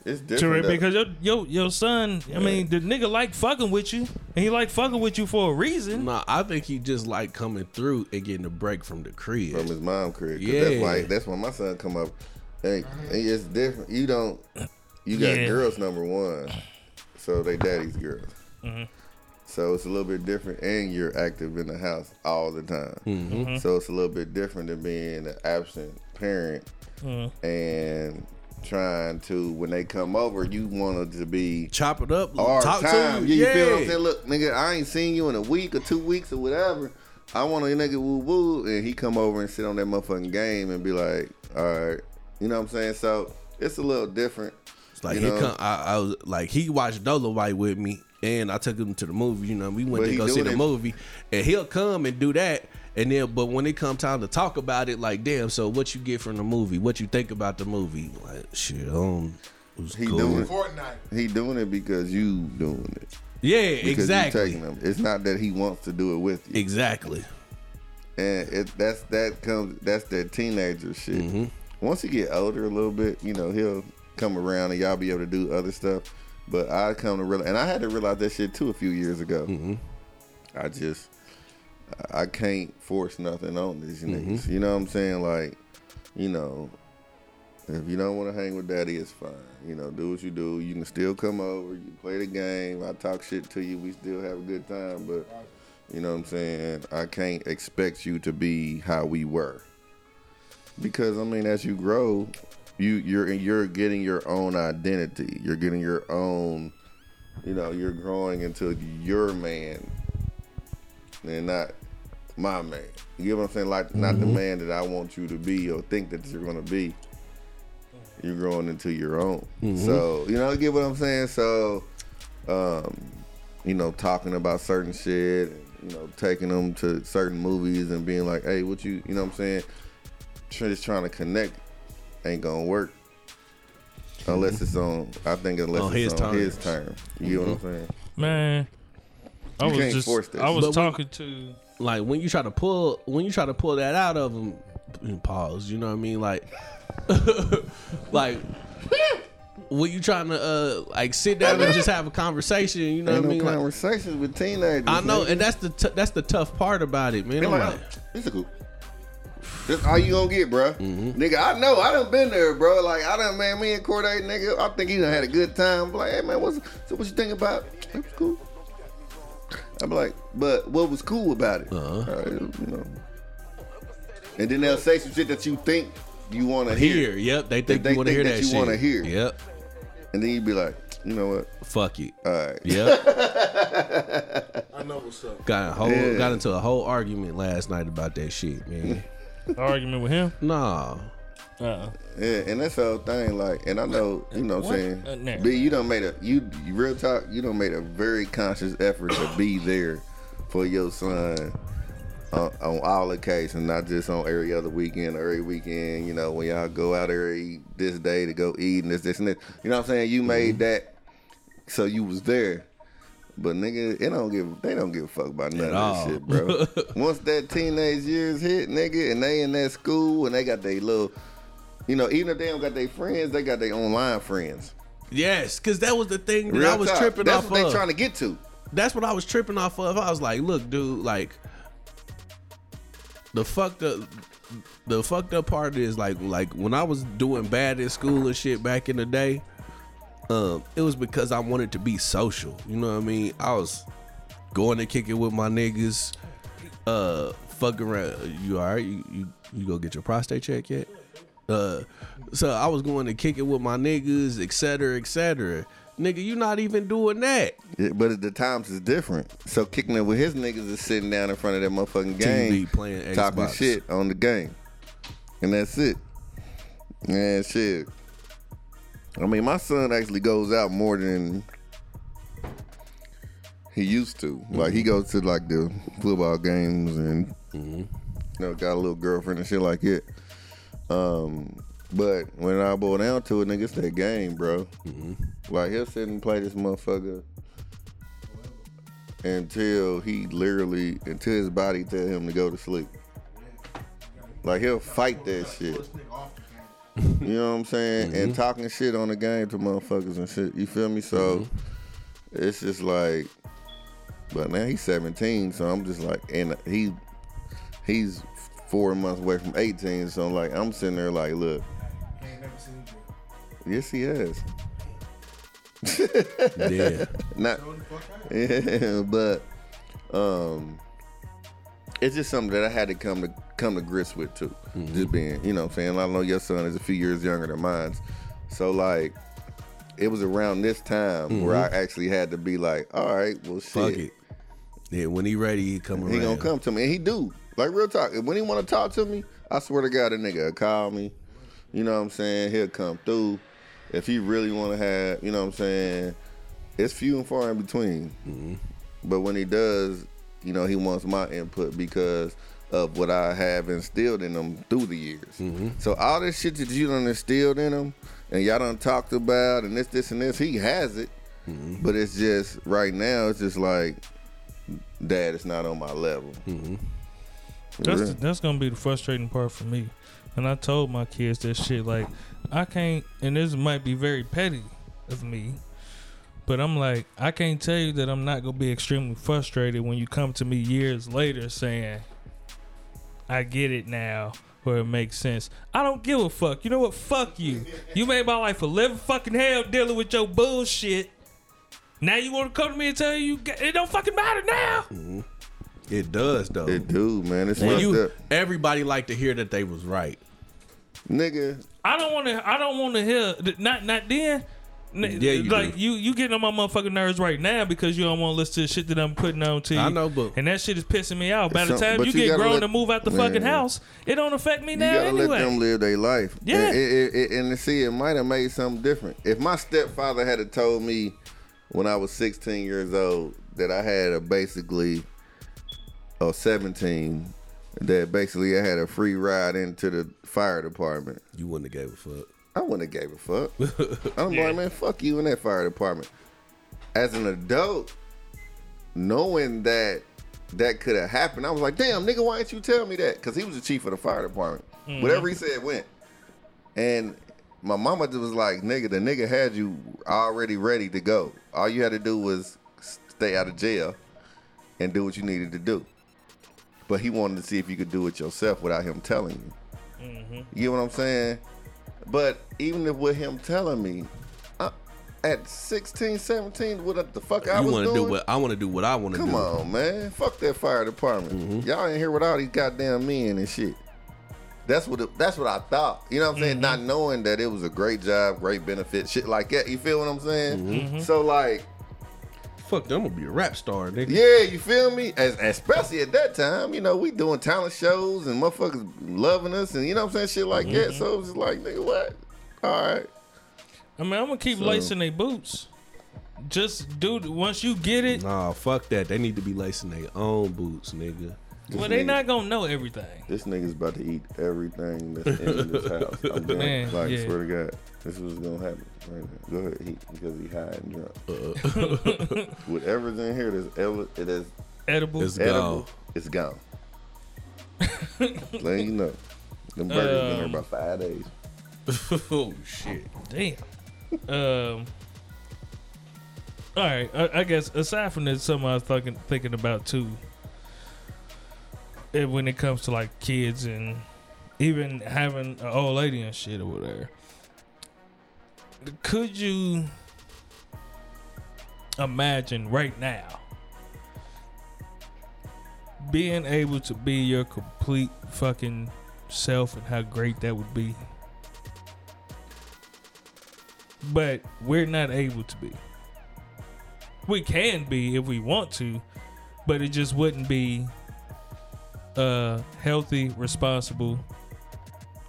It's To different. though. because your your your son, I mean, the nigga like fucking with you, and he like fucking with you for a reason. Nah, I think he just like coming through and getting a break from the crib. from his mom crib. 'Cause Yeah. That's why that's when my son come up. Hey, and it's different. You don't. You got Yeah. girls number one, so they daddy's girls. Mm-hmm. So it's a little bit different, and you're active in the house all the time. Mm-hmm. So it's a little bit different than being an absent parent Mm-hmm. and trying to when they come over, you want it to be Chop it up, our talk time. to you. Yeah, you feel what I'm saying? Look, nigga, I ain't seen you in a week or two weeks or whatever. I want a nigga woo woo, and he come over and sit on that motherfucking game and be like, all right, you know what I'm saying? So it's a little different. It's like you know? come I, I was like he watched Dolemite with me, and I took him to the movie. You know, we went But to go see the it- movie, and he'll come and do that. And then, but when it come time to talk about it, like, damn, so what you get from the movie? What you think about the movie? Like, shit, um, it was He cool. doing it. Fortnite. He doing it because you doing it. Yeah, Because exactly, You taking him. It's not that he wants to do it with you. exactly. and it that's that comes that's that teenager shit. Mm-hmm. Once he get older a little bit, you know, he'll come around and y'all be able to do other stuff. But I come to realize, and I had to realize that shit too a few years ago. Mm-hmm. I just I can't force nothing on these Mm-hmm. niggas. You know what I'm saying? Like, you know, if you don't want to hang with daddy, it's fine. You know, do what you do. You can still come over. You play the game. I talk shit to you. We still have a good time. But you know what I'm saying? I can't expect you to be how we were. Because I mean, as you grow, you you're you're getting your own identity. You're getting your own. You know, you're growing into your man, and not my man. You get what I'm saying? Like not the man that I want you to be or think that you're gonna be. You're growing into your own. So you know, you get what I'm saying? So, um, you know, talking about certain shit, and, you know, taking them to certain movies and being like, hey, what you, you know what I'm saying? Just trying to connect ain't gonna work. Unless it's on, I think unless On it's his on his terms. term. You know what I'm saying? Man, I You was can't just force that I was shit. But when- talking to like when you try to pull when you try to pull that out of them pause you know what i mean like like when you trying to uh like sit down and just have a conversation you know Ain't what i no mean like, conversations with teenagers. i know nigga. and that's the t- that's the tough part about it man They I'm like, like, oh, this is cool. That's all you gonna get, bro. Mm-hmm. Nigga, I know. I done been there, bro. Like, I done, man, me and Corday, nigga, I think he done had a good time. Like, hey, man, what's, so what you think about? It was cool. I'm like, but what was cool about it? Uh-huh. All right, you know. And then they'll say some shit that you think you want to hear. here yep they think They you want to hear that, that you shit wanna hear. yep And then you'd be like, you know what? fuck it All right. yep I know what's up. got a whole Yeah. got into a whole argument last night about that shit man argument with him. nah Uh-uh. Yeah, and that's the whole thing. Like, and I know, you know, what I'm What? Uh, saying, nah. B, you don't made a you, you real talk. You don't made a very conscious effort to be there for your son on, on all occasions, not just on every other weekend or every weekend. You know, when y'all go out every this day to go eat and this, this, and this. You know what I'm saying? You made that, so you was there. But nigga, it don't give they don't give a fuck about none of that shit, bro. Once that teenage years hit, nigga, and they in that school and they got their little, you know, even if they don't got their friends, they got their online friends. yes because that was the thing that Real i was talk. tripping That's off what they of trying to get to. that's what I was tripping off of. I was like, look, dude, like the fucked up the fucked up part is like like when I was doing bad in school and shit back in the day, um, it was because I wanted to be social. You know what I mean? I was going to kick it with my niggas, uh fuck around. You alright? You, you you go get your prostate check yet? Uh, so I was going to kick it with my niggas, et cetera, et cetera. Nigga, you not even doing that. Yeah, but at the times is different. So kicking it with his niggas is sitting down in front of that motherfucking game, TV playing talking Xbox. shit on the game, and that's it. Man, shit. I mean, my son actually goes out more than he used to. Like he mm-hmm. goes to like the football games and mm-hmm. you know got a little girlfriend and shit like it. Um, but when I boil down to it, nigga, it's that game, bro. Mm-hmm. Like he'll sit and play this motherfucker until he literally until his body tell him to go to sleep. Like he'll fight that shit. You know what I'm saying? Mm-hmm. And talking shit on the game to motherfuckers and shit. You feel me? So Mm-hmm. it's just like, but now he's 17, so I'm just like, and he he's four months away from 18, so I'm like I'm sitting there like, look, yes he has. Yeah. Not, yeah, but um, it's just something that I had to come to come to grips with too. Mm-hmm. Just being, you know, I'm saying I know your son is a few years younger than mine, so like it was around this time where mm-hmm. I actually had to be like, all right, well, shit, Fuck it. Yeah, when he ready, he come around. he gonna come to me, and he do like real talk. When he want to talk to me, I swear to God, a nigga call me. You know what I'm saying? He'll come through. If he really want to have, you know what I'm saying? It's few and far in between. Mm-hmm. But when he does, you know, he wants my input because of what I have instilled in them through the years. Mm-hmm. So all this shit that you done instilled in them and y'all done talked about and this, this, and this, he has it. Mm-hmm. But it's just right now, it's just like, Dad, it's not on my level. Mm-hmm. That's Really? that's gonna be the frustrating part for me. And I told my kids that shit like I can't and this might be very petty of me. But I'm like, I can't tell you that I'm not gonna be extremely frustrated when you come to me years later saying, I get it now where it makes sense. I don't give a fuck. You know what? Fuck you. You made my life a living fucking hell dealing with your bullshit. Now you want to come to me and tell you you get- it don't fucking matter now. Mm-hmm. It does though. It do, man. It's when you up. everybody like to hear that they was right. Nigga, I don't want to. I don't want to hear. Not not then. N- Yeah, you like do. you you getting on my motherfucking nerves right now because you don't want to listen to the shit that I'm putting on to you. I know, but- and that shit is pissing me out. By the time you, you get gotta grown let- and move out the man. fucking house, it don't affect me you now gotta anyway. let them live their life. Yeah. And, it, it, it- and see, it might have made something different. If my stepfather had told me when I was 16 years old that I had a basically, or 17, that basically I had a free ride into the fire department, You wouldn't have gave a fuck. I wouldn't have gave a fuck. I'm like, man, fuck you in that fire department. As an adult, knowing that that could have happened, I was like, damn, nigga, why didn't you tell me that? Because he was the chief of the fire department. Mm-hmm. Whatever he said went. And my mama just was like, nigga, the nigga had you already ready to go. All you had to do was stay out of jail and do what you needed to do. But he wanted to see if you could do it yourself without him telling you. Mm-hmm. You get what I'm saying? But even if with him telling me, I, at 16, 17, what the fuck I you was want to doing? do what I want to do. What I want to do. Come on, man. Fuck that fire department. Mm-hmm. Y'all ain't here with all these goddamn men and shit. That's what it, that's what I thought. You know what I'm saying? Not mm-hmm. knowing that it was a great job, great benefit, shit like that. You feel what I'm saying? Mm-hmm. So like, Fuck, I'm gonna be a rap star, nigga. yeah, you feel me? As, especially at that time, you know, we doing talent shows and motherfuckers loving us and you know what I'm saying, shit like that. Mm-hmm. So it was just like, nigga, what? All right. I mean, I'm gonna keep So- lacing their boots. Just do once you get it. Nah, fuck that. They need to be lacing their own boots, nigga. Well, they not gonna know everything. This nigga's about to eat everything that's in this house. I'm done. Man, like, yeah. swear to God, this is what's gonna happen right now. Go ahead, he, because he high and drunk. Whatever's in here that's ever, it is Edible. It's edible, gone. it's gone. Letting you know, them burgers been here Um, about five days. oh shit. Damn. um. All right. I, I guess aside from this, something I was thinking thinking about too. Eh, when it comes to like kids and even having an old lady and shit or whatever, could you imagine right now being able to be your complete fucking self and how great that would be? but we're not able to be. We can be if we want to, but it just wouldn't be uh healthy, responsible,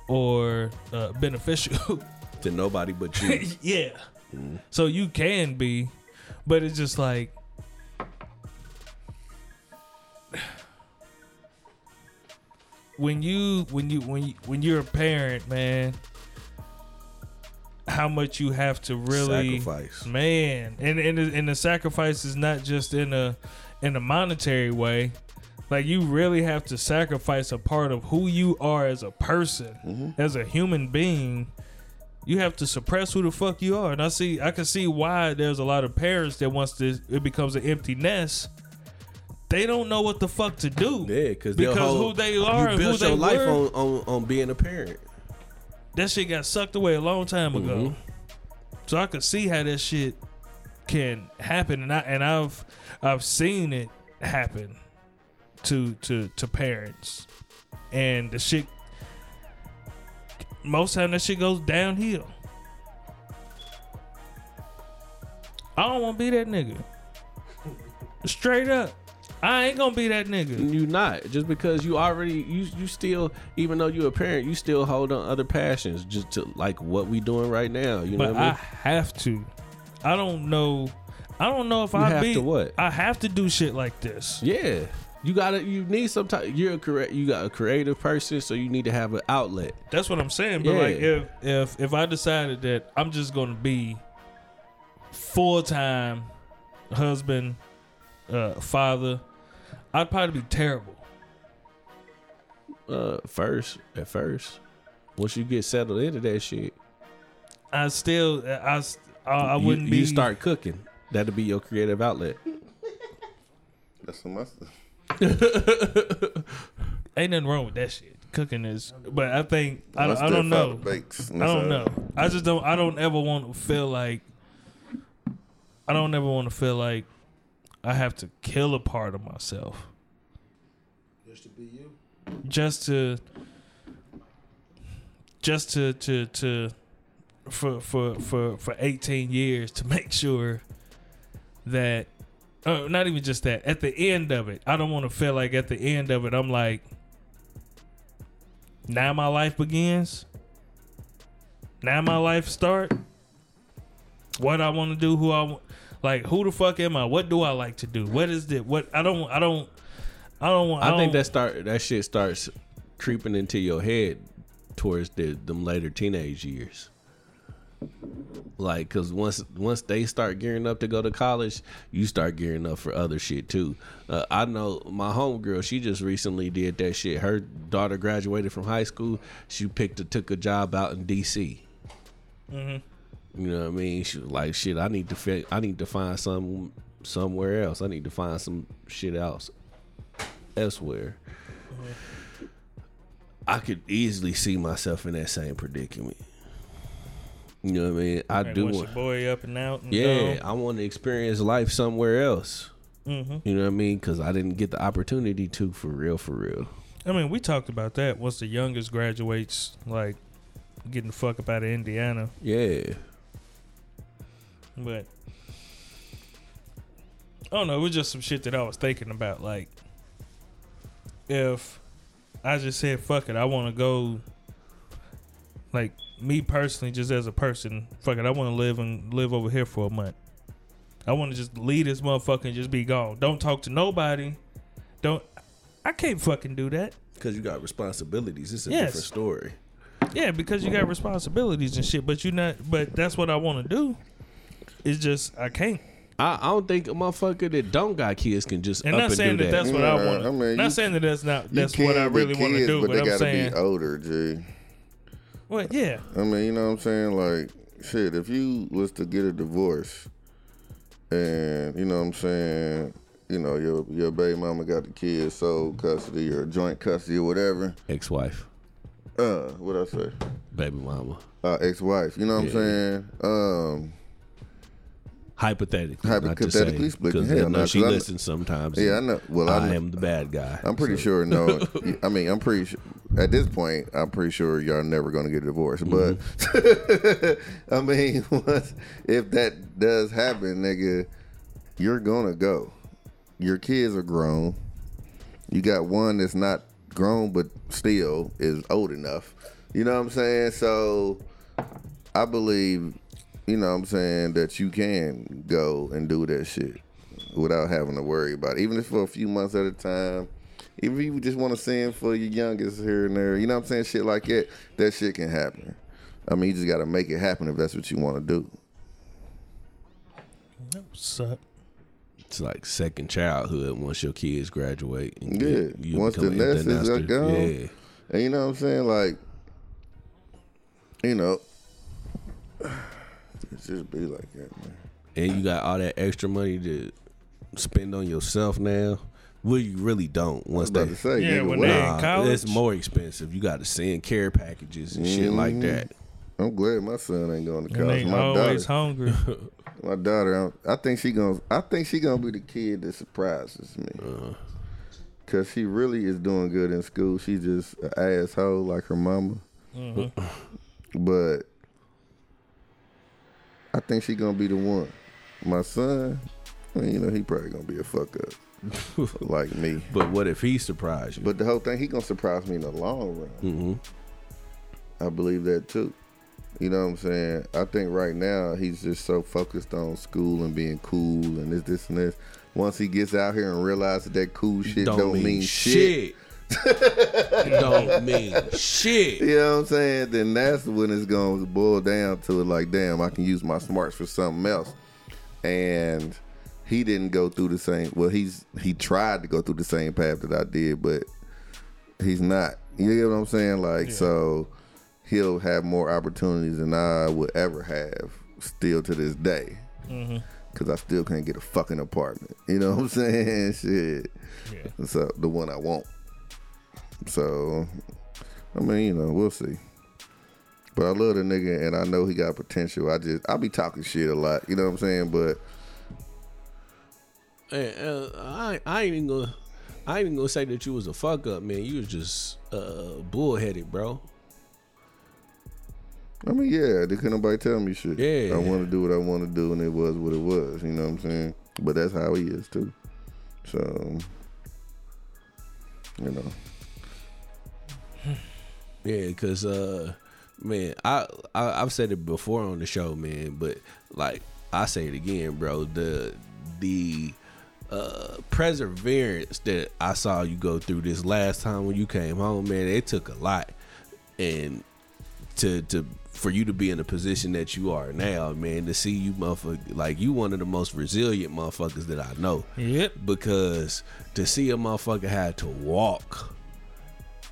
or uh, beneficial. To nobody but you. yeah. So you can be, but it's just like when you when you when you when you're a parent, man, how much you have to really Sacrifice. man, and and and the sacrifice is not just in a in a monetary way. Like you really have to sacrifice a part of who you are as a person, as a human being, You have to suppress who the fuck you are, and I see, I can see why there's a lot of parents that once this it becomes an empty nest, they don't know what the fuck to do. Yeah, cause because who they are You and who built your life were, on, on on being a parent. that shit got sucked away a long time ago. Mm-hmm. So I could see how that shit can happen, and I and I've I've seen it happen to to to parents, and the shit. Most time that shit goes downhill. I don't want to be that nigga. Straight up, I ain't gonna be that nigga. You not just because you already you you still even though you're a parent you still hold on other passions just to like what we doing right now. You know But what I I mean? have to. I don't know. I don't know if You I have be. to what? I have to do shit like this. yeah, you gotta you need some type. You're a correct. You got a creative person, so you need to have an outlet. That's what I'm saying. But Yeah. like, if if if I decided that I'm just gonna be full time husband, uh, father, I'd probably be terrible. Uh, first at first, once you get settled into that shit, I still, I I wouldn't be. you start cooking. That'll be your creative outlet. That's some mustard. Ain't nothing wrong with that shit. Cooking is, but I think I, Once I don't know. Bakes, I don't know. I just don't. I don't ever want to feel like. I don't ever want to feel like I have to kill a part of myself Just to be you. just to, just to to to, for for for for eighteen years to make sure that, uh, not even just that. At the end of it, I don't want to feel like at the end of it, I'm like, now my life begins. Now my life start. What I want to do, who I want, like, who the fuck am I? What do I like to do? What is it? What I don't, I don't, I don't want. I, think don't- that start that shit starts creeping into your head towards the them later teenage years. Like, cause once once they start gearing up to go to college, you start gearing up for other shit too. Uh, I know my homegirl; she just recently did that shit. Her daughter graduated from high school. She picked a took a job out in D.C. You know what I mean? She was like, "Shit, I need to fi- I need to find some somewhere else. I need to find some shit else elsewhere." I could easily see myself in that same predicament. You know what I mean? I Like, do want, your boy up and out. And yeah, gone. I want to experience life somewhere else. Mhm. You know what I mean? Because I didn't get the opportunity to, for real, for real. I mean, we talked about that. Once the youngest graduates, like getting the fuck up out of Indiana, Yeah, but I don't know. It was just some shit that I was thinking about. Like, if I just said fuck it, I want to go. Like me personally, just as a person, fuck it, I want to live and live over here for a month. I want to just leave this motherfucker and just be gone. Don't talk to nobody. Don't. I can't fucking do that. because you got responsibilities. It's a Yes. different story. Yeah, because you got responsibilities and shit, but you not. But that's what I want to do. It's just I can't. I, I don't think a motherfucker that don't got kids can just And up not and saying do that, that. that's what I want. I mean, not you- saying that that's not You that's what I really want to do. but But, they I'm gotta saying, be older, G. well, yeah, I mean, you know what I'm saying? Like, shit, if you was to get a divorce and, you know what I'm saying, you know, your your baby mama got the kids sole custody or joint custody or whatever. Ex-wife, Uh, what I say? baby mama. Uh, ex-wife. You know what I'm saying? Um, Hypothetically, Hypothetically speaking, because I hell know no, she 'cause I kn- listens sometimes. yeah, I know. Well, I, I am the bad guy. I'm pretty so- sure. No, I mean, I'm pretty sure. At this point, I'm pretty sure y'all never gonna get a divorce. But Mm-hmm. I mean, once, if that does happen, nigga, you're gonna go. Your kids are grown. You got one that's not grown, but still is old enough. You know what I'm saying? So, I believe, you know what I'm saying, that you can go and do that shit without having to worry about it. Even if for a few months at a time. If you just want to send for your youngest here and there, you know what I'm saying? Shit like that, that shit can happen. I mean, you just got to make it happen if that's what you want to do. suck. It's like second childhood once your kids graduate. And Yeah, you- you once the nest is gone. Yeah, And you know what I'm saying? Like, you know, It just be like that, man. and you got all that extra money to spend on yourself now. Well, you really don't. Once they, say, Yeah, nigga, when what? they- Nah, in college? it's more expensive. You got to send care packages and shit like Mhm. that. I'm glad my son ain't going to And college. they My always daughter, hungry. my daughter, I I think she gonna, I think she gonna be the kid that surprises me. Uh. Cause she really is doing good in school. She's just an asshole like her mama. But I think she gonna be the one. My son, well, you know, he probably gonna be a fuck up like me. But what if he surprised you? But the whole thing, he gonna surprise me in the long run. hmm I believe that too. You know what I'm saying? I think right now he's just so focused on school and being cool and this, this, and this. Once he gets out here and realizes that cool shit don't, mean, shit, don't mean shit. you know what I'm saying? Then that's when it's gonna boil down to it. Like, damn, I can use my smarts for something else. And he didn't go through the same. Well, he's he tried to go through the same path that I did, but he's not. You get what I'm saying? Like, so he'll have more opportunities than I would ever have still to this day. Mm-hmm. Cause I still can't get a fucking apartment. You know what I'm saying? Shit. Yeah. So the one I want. So I mean, you know, we'll see. But I love the nigga and I know he got potential. I just I be talking shit a lot, you know what I'm saying? But uh, I I ain't even gonna I ain't even gonna say that you was a fuck up, man. You was just uh bullheaded, bro. I mean, yeah, they couldn't nobody tell me shit. Yeah. I want to do what I want to do, and it was what it was. You know what I'm saying? But that's how he is too. So, you know, Yeah, cause uh, man, I, I I've said it before on the show, man, but like I say it again, bro. The the uh perseverance that I saw you go through this last time when you came home, man, it took a lot, and to to for you to be in the position that you are now, man, to see you motherfucker like you one of the most resilient motherfuckers that I know Yep. because to see a motherfucker had to walk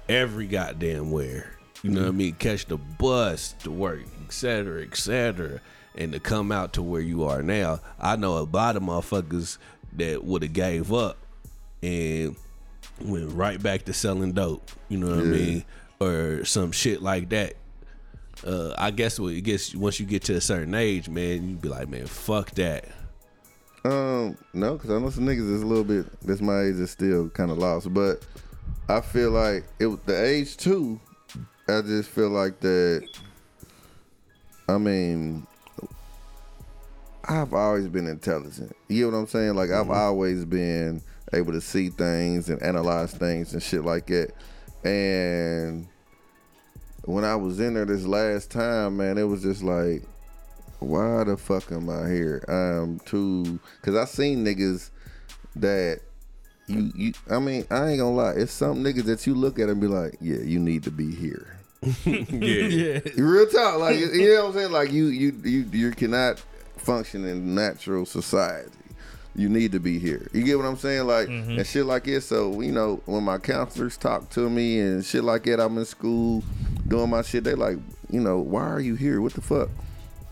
every goddamn where, you know what I mean, catch the bus to work, et cetera, et cetera, and to come out to where you are now. I know a lot of motherfuckers that would have gave up and went right back to selling dope, you know what I mean, or some shit like that. Uh, I guess what it gets once you get to a certain age, man, you be like, man, fuck that. Um, no, because I know some niggas is a little bit. This my age is still kind of lost, but I feel like it was the age too. I just feel like that. I mean, I've always been intelligent. You know what I'm saying? Like I've mm-hmm. always been able to see things and analyze things and shit like that. And when I was in there this last time, man, it was just like why the fuck am I here? I'm too because I seen niggas that you you. I mean, I ain't gonna lie. It's some niggas that you look at and be like, yeah, you need to be here. Yeah. Real talk, like you know what I'm saying. Like you you you you cannot function in natural society. You need to be here. You get what I'm saying? Like mm-hmm. and shit like it. So you know when my counselors talk to me and shit like that, I'm in school doing my shit. They like, you know, why are you here? What the fuck?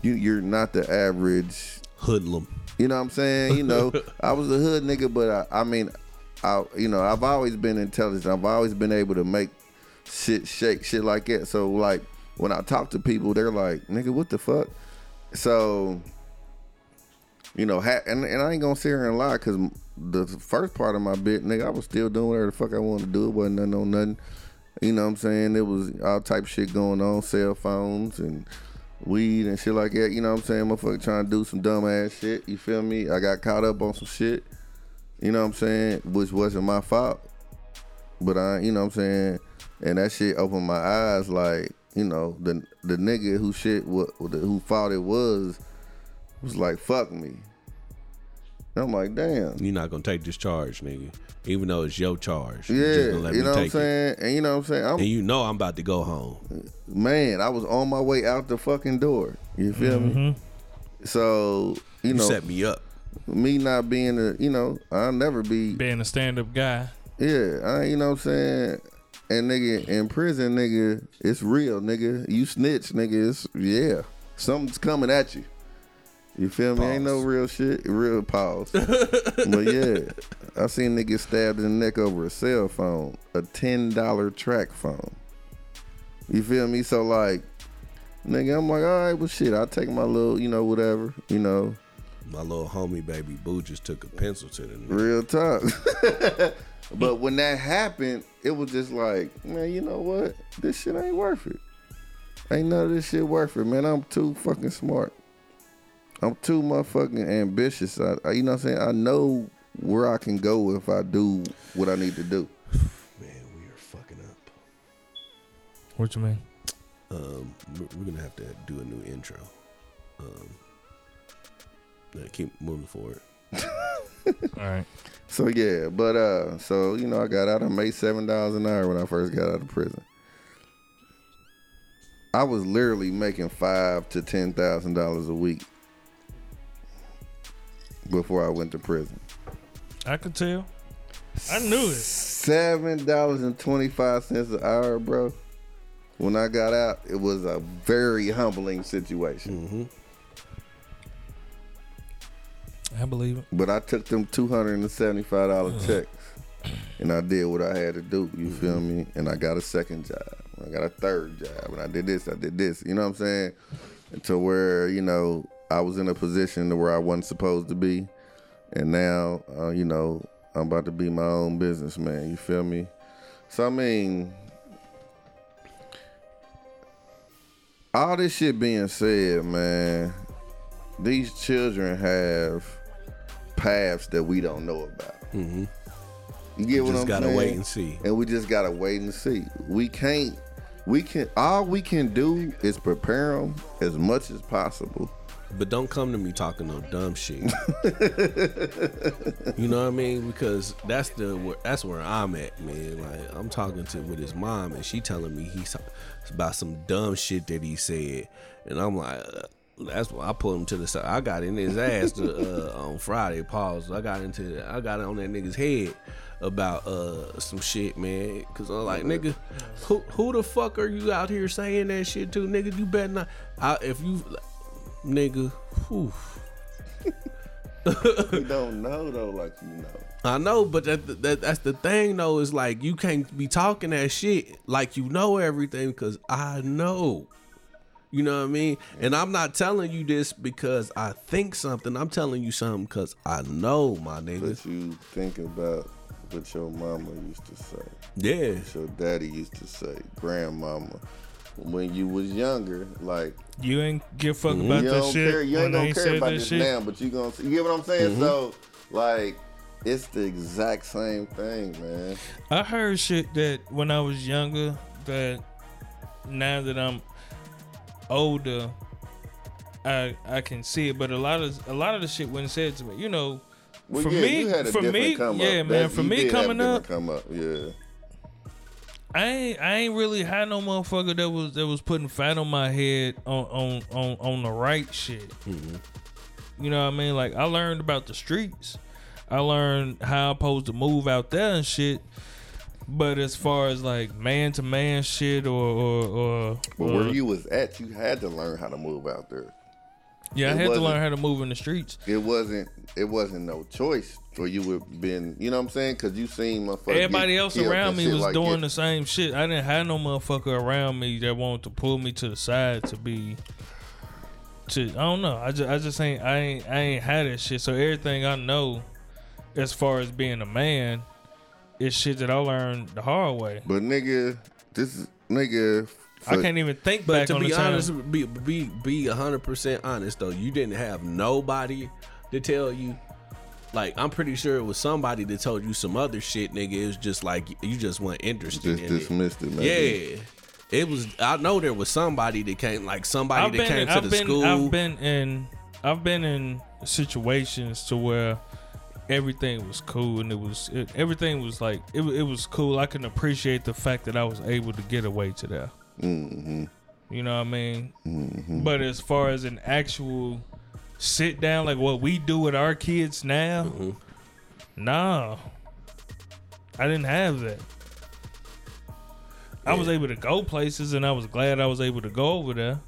You you're not the average Hoodlum. you know what I'm saying? You know, I was a hood nigga, but I, I mean, I you know, I've always been intelligent. I've always been able to make shit shake, shit like that. So like when I talk to people, they're like, "Nigga, what the fuck?" So you know, ha- and and I ain't gonna sit here and lie because the first part of my bit, nigga, I was still doing whatever the fuck I wanted to do. It wasn't nothing on nothing. You know what I'm saying? It was all type of shit going on, cell phones and weed and shit like that. You know what I'm saying? Motherfucker trying to do some dumb ass shit. You feel me? I got caught up on some shit. You know what I'm saying? Which wasn't my fault. But I, you know what I'm saying? And that shit opened my eyes. Like, you know, the the nigga who shit what who thought it was was like, fuck me. And I'm like, damn. You're not gonna take this charge, nigga. Even though it's your charge. Yeah, You're just gonna let you me know what I'm take it. saying? And you know what I'm saying? I'm, And you know I'm about to go home. man, I was on my way out the fucking door. You feel me? Mm-hmm. So, you You know, set me up. me not being a, you know, I'll never be, Being a stand up guy. yeah, I, you know what I'm saying? And nigga, in prison, nigga, it's real, nigga. You snitch, nigga, it's, yeah. Something's coming at you. You feel me? Ain't no real shit. Real pause. but yeah, I seen niggas stabbed in the neck over a cell phone, a ten dollar TracFone. You feel me? So like, nigga, I'm like, all right, well shit, I'll take my little, you know, whatever, you know, My little homie, baby Boo, just took a pencil to the. Neck. Real talk. but when that happened, it was just like, man, you know what? This shit ain't worth it. Ain't none of this shit worth it, man. I'm too fucking smart. I'm too motherfucking ambitious. I, I- you know what I'm saying? I know where I can go if I do what I need to do. Man, we are fucking up. What you mean? Um, we're we're gonna have to do a new intro. Um, yeah, keep moving forward. All right. So yeah, but uh, so you know, I got out. I made seven dollars an hour when I first got out of prison. I was literally making five to ten thousand dollars a week before I went to prison. I could tell. I knew it. Seven dollars and twenty five cents an hour, bro. When I got out, it was a very humbling situation. Mm-hmm. I believe it. But I took them two hundred and seventy five dollar checks, and I did what I had to do. You feel mm-hmm. me? And I got a second job. I got a third job, and I did this. I did this. You know what I'm saying? To where you know I was in a position to where I wasn't supposed to be, and now uh, you know I'm about to be my own businessman. You feel me? So I mean. All this shit being said, man, these children have paths that we don't know about. Mm-hmm. You get what I'm saying? We just gotta wait and see. And we just gotta wait and see. We can't. We can. All we can do is prepare them as much as possible. But don't come to me talking no dumb shit. you know what I mean? Because that's the that's where I'm at, man. Like I'm talking to with his mom, and she telling me he's about some dumb shit that he said, and I'm like. Uh, that's why I pulled him to the side. I got in his ass to, uh, on Friday. Pause. I got into. I got on that nigga's head about uh some shit, man. Cause I'm like, nigga, who who the fuck are you out here saying that shit to, nigga? You better not. I, if you, nigga, whew. we don't know though, like you know. I know, but that, that that's the thing though. Is like you can't be talking that shit like you know everything because I know. You know what I mean? And I'm not telling you this because I think something. I'm telling you something because I know, my nigga. But you think about what your mama used to say, Yeah. what your daddy used to say, grandmama. When you was younger, like You ain't give fuck about Mm-hmm. you that don't shit care. You ain't gonna care about this shit. now, but you gonna. You get what I'm saying? So, like, it's the exact same thing, man. I heard shit that when I was younger that now that I'm older I I can see it, but a lot of a lot of the shit wasn't said to me. You know, Well, for yeah, me, you had a for me, yeah, man, That- for me did have a coming up, come up, yeah. I ain't I ain't really had no motherfucker that was that was putting fat on my head on on on, on the right shit. Mm-hmm. You know what I mean? Like I learned about the streets. I learned how I'm supposed to move out there and shit. But as far as like man to man shit or or, or But or- where you was at, you had to learn how to move out there. Yeah, I it had to learn how to move in the streets. It wasn't. It wasn't no choice, for you would been. You know what I'm saying? Because you seen motherfuckers. Everybody else around me was like doing that. the same shit. I didn't have no motherfucker around me that wanted to pull me to the side to be. To I don't know. I just I just ain't I ain't I ain't had that shit. So everything I know, as far as being a man, is shit that I learned the hard way. But nigga, this is nigga. I can't even think But back to on be the time. honest, be be be hundred percent honest though, you didn't have nobody to tell you. Like I'm pretty sure it was somebody that told you some other shit, nigga. It was just like you just weren't interested Just in dismissed it, man. Yeah, it was. I know there was somebody that came, like somebody I've that been, came to I've the been, school. I've been in, I've been in situations to where everything was cool and it was, it, everything was like, it, it was cool. I can appreciate the fact that I was able to get away to there. Mm-hmm. You know what I mean? But as far as an actual sit down, like what we do with our kids now, Mm-hmm. nah, I didn't have that. I was able to go places, and I was glad I was able to go over there.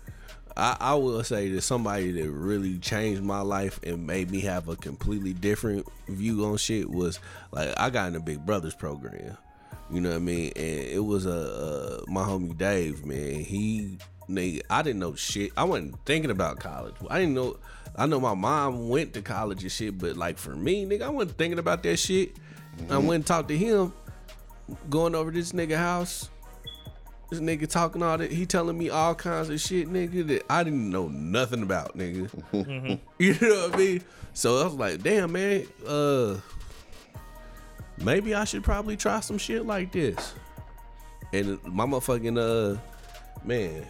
I, I will say that somebody that really changed my life and made me have a completely different view on shit was like I got in the Big Brothers program. You know what I mean? And it was a uh, my homie Dave, man. He nigga, I didn't know shit. I wasn't thinking about college. I didn't know. I know my mom went to college and shit, but like for me, nigga, I wasn't thinking about that shit. I went and talked to him, going over this nigga house. This nigga talking all that. He telling me all kinds of shit, nigga, that I didn't know nothing about, nigga. You know what I mean? So I was like, damn, man, uh, maybe I should probably try some shit like this. And my motherfucking, uh, man,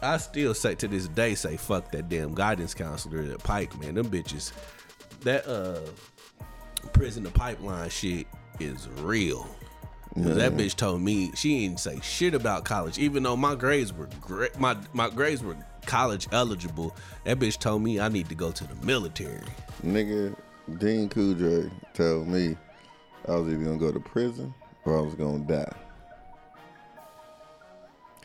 I still say to this day, say, fuck that damn guidance counselor at Pike, man. Them bitches, that, uh, prison to pipeline shit is real. That bitch told me she didn't say shit about college, even though my grades were great. My my grades were college eligible. That bitch told me I need to go to the military. Nigga, Dean Kudre told me I was either gonna go to prison or I was gonna die.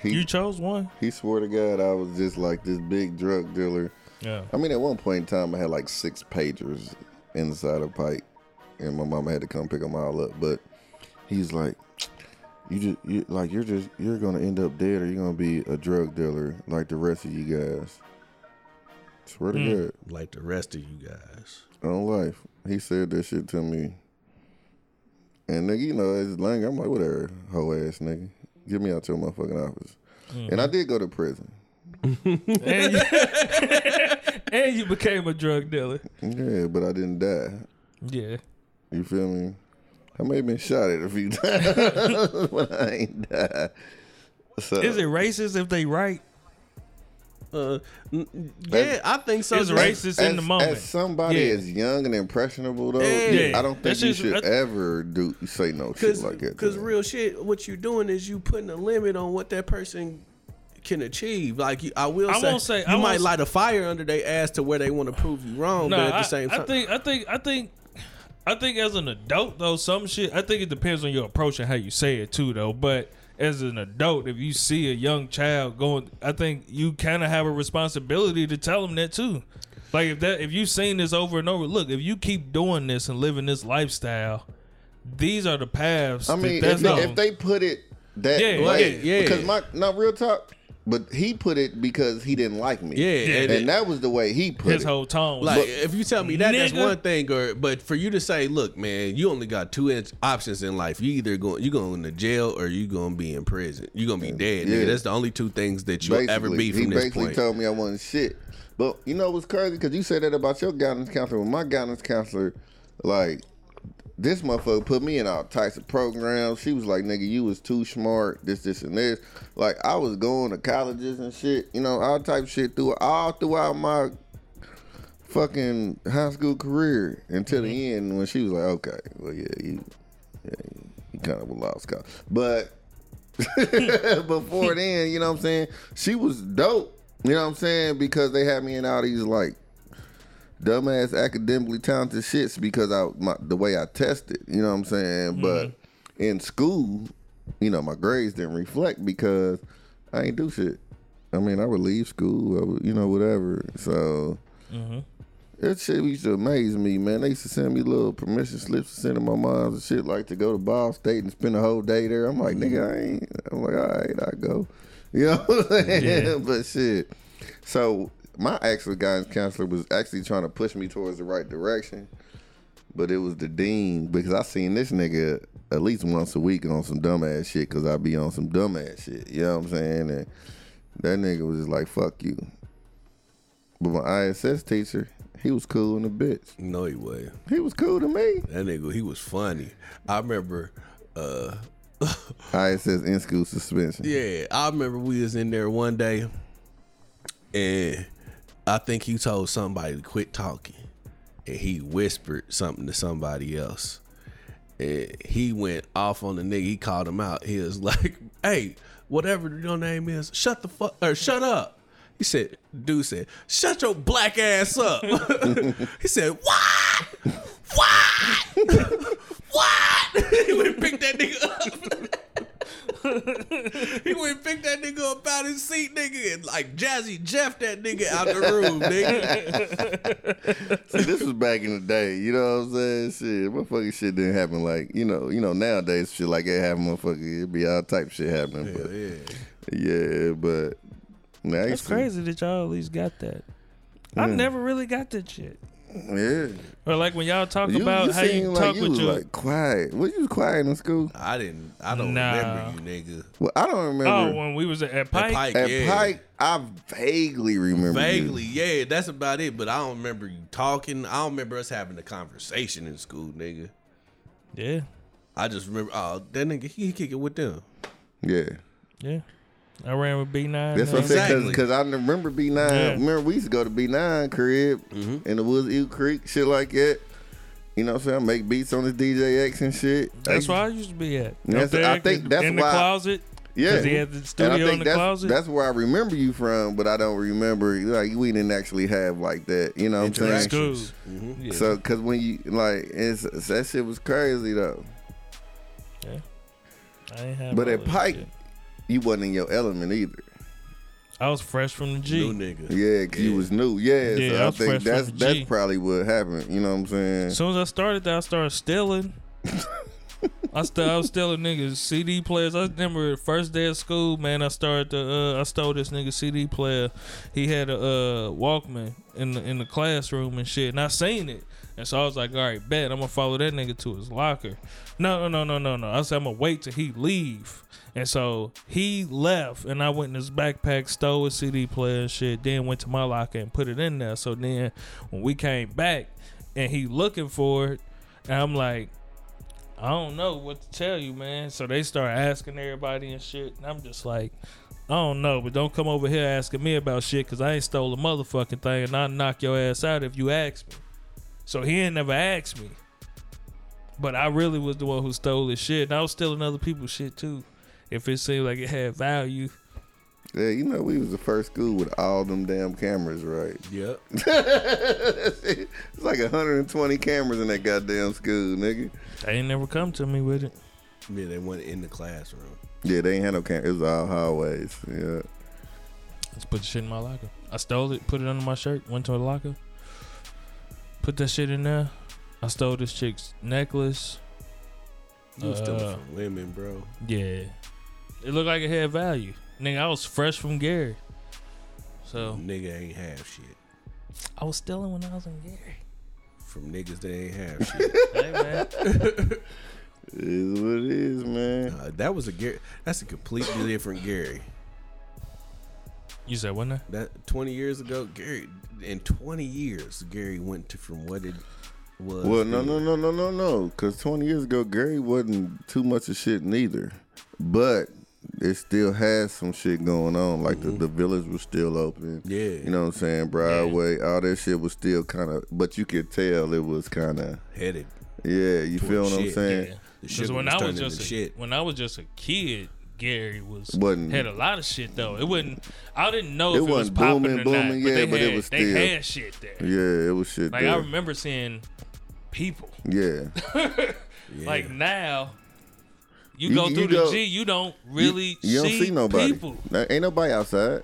He, You chose one. he swore to God I was just like this big drug dealer. Yeah. I mean, at one point in time, I had like six pagers inside a pipe, and my mama had to come pick them all up. But he's like, "You just you like you're just you're gonna end up dead, or you're gonna be a drug dealer like the rest of you guys." Swear to hmm. God, Like the rest of you guys. on life, he said that shit to me. And nigga, you know, it's lang, I'm like, whatever, hoe ass nigga, get me out your motherfucking office. And I mm-hmm. did go to prison. and, you, and you became a drug dealer. Yeah, but I didn't die. Yeah. You feel me? I may have been shot at a few times, but I ain't died. So, Is it racist if they right? Uh, n- yeah, I think so. It's too. racist in the moment. As somebody Yeah. as young and impressionable though, Yeah. I don't think That's you just- should that's- ever do say no shit Cause, like that. cause real shit, what you're doing is you putting a limit on what that person can achieve. Like you, I will I say, won't say- you I won't might s- light a fire under their ass to where they want to prove you wrong. No, but at the I, same I time, think I think I think I think as an adult though, some shit I think it depends on your approach and how you say it too though. But as an adult, if you see a young child going, I think you kind of have a responsibility to tell them that too. Like if that if you've seen this over and over, look, if you keep doing this and living this lifestyle, these are the paths. I that mean, that's if they, if they put it that Yeah, way, yeah, yeah. because my not real talk, but he put it because he didn't like me. Yeah, and, and- that was the way he put his it. whole tone Like like, if you tell me that, that's one thing. Or but for you to say, look, man, you only got two in- options in life. You either going you going to jail or you gonna be in prison. You gonna be dead. Yeah. Nigga. That's the only two things that you'll ever be he from this basically told me I wasn't shit. But you know what's crazy? Because you said that about your guidance counselor. Well, my guidance counselor, like, this motherfucker put me in all types of programs. She was like, nigga, you was too smart, this, this, and this. Like, I was going to colleges and shit, you know, all type of shit through all throughout my fucking high school career until the mm-hmm. end when she was like, okay, well, yeah, you, yeah, you kind of a lost cause. But before then, you know what I'm saying? She was dope. You know what I'm saying? Because they had me in all these like dumbass academically talented shits because I my, the way I tested. You know what I'm saying? Mm-hmm. But in school, you know, my grades didn't reflect because I ain't do shit. I mean, I would leave school, I would, you know, whatever. So mm-hmm. that shit used to amaze me, man. They used to send me little permission slips to send to my moms and shit, like to go to Ball State and spend a whole day there. I'm like, nigga, I ain't. I'm like, all right, I go. You know what I'm saying? But shit. So my actual guidance counselor was actually trying to push me towards the right direction, but it was the dean because I seen this nigga at least once a week on some dumbass shit because I be on some dumbass shit. You know what I'm saying? And that nigga was just like, fuck you. But my ISS teacher, he was cool in a bitch. no, he was. He was cool to me. That nigga, he was funny. I remember. uh ISS in school suspension. Yeah, I remember we was in there one day, and I think he told somebody to quit talking, and he whispered something to somebody else, and he went off on the nigga. He called him out. He was like, "Hey, whatever your name is, shut the fuck or shut up." He said, "Dude said, shut your black ass up." he said, "What? What? what?" he went pick that nigga up. He went and picked that nigga up out his seat, nigga, and like Jazzy Jeff that nigga out the room, nigga. See, this was back in the day. You know what I'm saying? Shit, motherfucking shit didn't happen like you know. You know nowadays shit like it happen, motherfucker. It be all type shit happening. but yeah, but nah, I That's crazy that y'all at least got that. I never really got that shit. Yeah, Or like when y'all talk you, about you how you like talk you with was your like quiet. What you was quiet in school? I didn't. I don't Nah. remember you, nigga. Well, I don't remember. oh when we was at, at Pike. At Pike, At yeah. Pike, I vaguely remember. you. Vaguely, yeah, that's about it. But I don't remember you talking. I don't remember us having a conversation in school, nigga. Yeah, I just remember, oh, that nigga, he kick it with them. Yeah. yeah. I ran with B nine. That's what I said Exactly. because I remember B9. Yeah. Remember we used to go to B9 crib Mm-hmm. in the woods, Eagle Creek, shit like that. You know what I'm saying? I Make beats on the DJX and shit. That's I, where I used to be at. That's- there I think in- that's in why- the closet. Yeah, 'Cause he had the And I studio think in the that's, closet. That's where I remember you from, but I don't remember like we didn't actually have like that. You know what I'm saying? School. Interactions. Yeah. So, cause when you like, it's, that shit was crazy though. yeah. I ain't have But at that Pike, shit. You wasn't in your element either. I was fresh from the G. New nigga. Yeah, 'cause you was new. Yeah, Yeah, I so I was think fresh from that's the that's G. probably what happened. You know what I'm saying? As soon as I started that, I started stealing. I still I was stealing niggas CD players. I remember the first day of school, man. I started to uh, I stole this nigga CD player. He had a uh, Walkman in the in the classroom and shit, and I seen it. And so I was like, all right, bet I'm gonna follow that nigga to his locker. No, no, no, no, no, no. I said I'm gonna wait till he leave. And so he left, and I went in his backpack, stole a CD player and shit. Then went to my locker and put it in there. So then when we came back, and he looking for it, and I'm like, I don't know what to tell you, man. So they start asking everybody and shit, and I'm just like, I don't know, but don't come over here asking me about shit, cause I ain't stole a motherfucking thing, and I'll knock your ass out if you ask me. So he ain't never asked me, but I really was the one who stole his shit, and I was stealing other people's shit too, if it seemed like it had value. Yeah, you know we was the first school with all them damn cameras, right? Yep. it's like 120 cameras in that goddamn school, nigga. They ain't never come to me with it. Yeah, they went in the classroom. Yeah, they ain't had no cameras. It was all hallways. Yeah. Let's put the shit in my locker. I stole it, put it under my shirt, went to the locker, put that shit in there. I stole this chick's necklace. You was stealing Uh, from women, bro. Yeah. It looked like it had value. Nigga, I was fresh from Gary. So Nigga ain't have shit. I was stealing when I was in Gary. From niggas that ain't have shit. Hey man. It is what it is, man. Uh, that was a Gary. That's a completely different Gary. you said what that? That 20 years ago, Gary. In 20 years, Gary went to from what it was. Well, no, no, no, no, no, no. Because 20 years ago, Gary wasn't too much of shit neither. But it still has some shit going on. Like the, mm-hmm. the village was still open. Yeah. You know what I'm saying? Broadway, all that shit was still kind of, but you could tell it was kind of, Headed. yeah, you feel what I'm shit, saying? Yeah. The 'Cause when was I was just a, shit. when I was just a kid, Gary was Wasn't- had a lot of shit though. It wasn't. I didn't know It if it was wasn't popping booming, or booming, not. yeah, they but it had, was they had shit there. Yeah, it was shit Like there. I remember seeing people. yeah. Like now, you, You- go you through go- the G, you don't really you, you don't see, see nobody. people. There ain't nobody outside.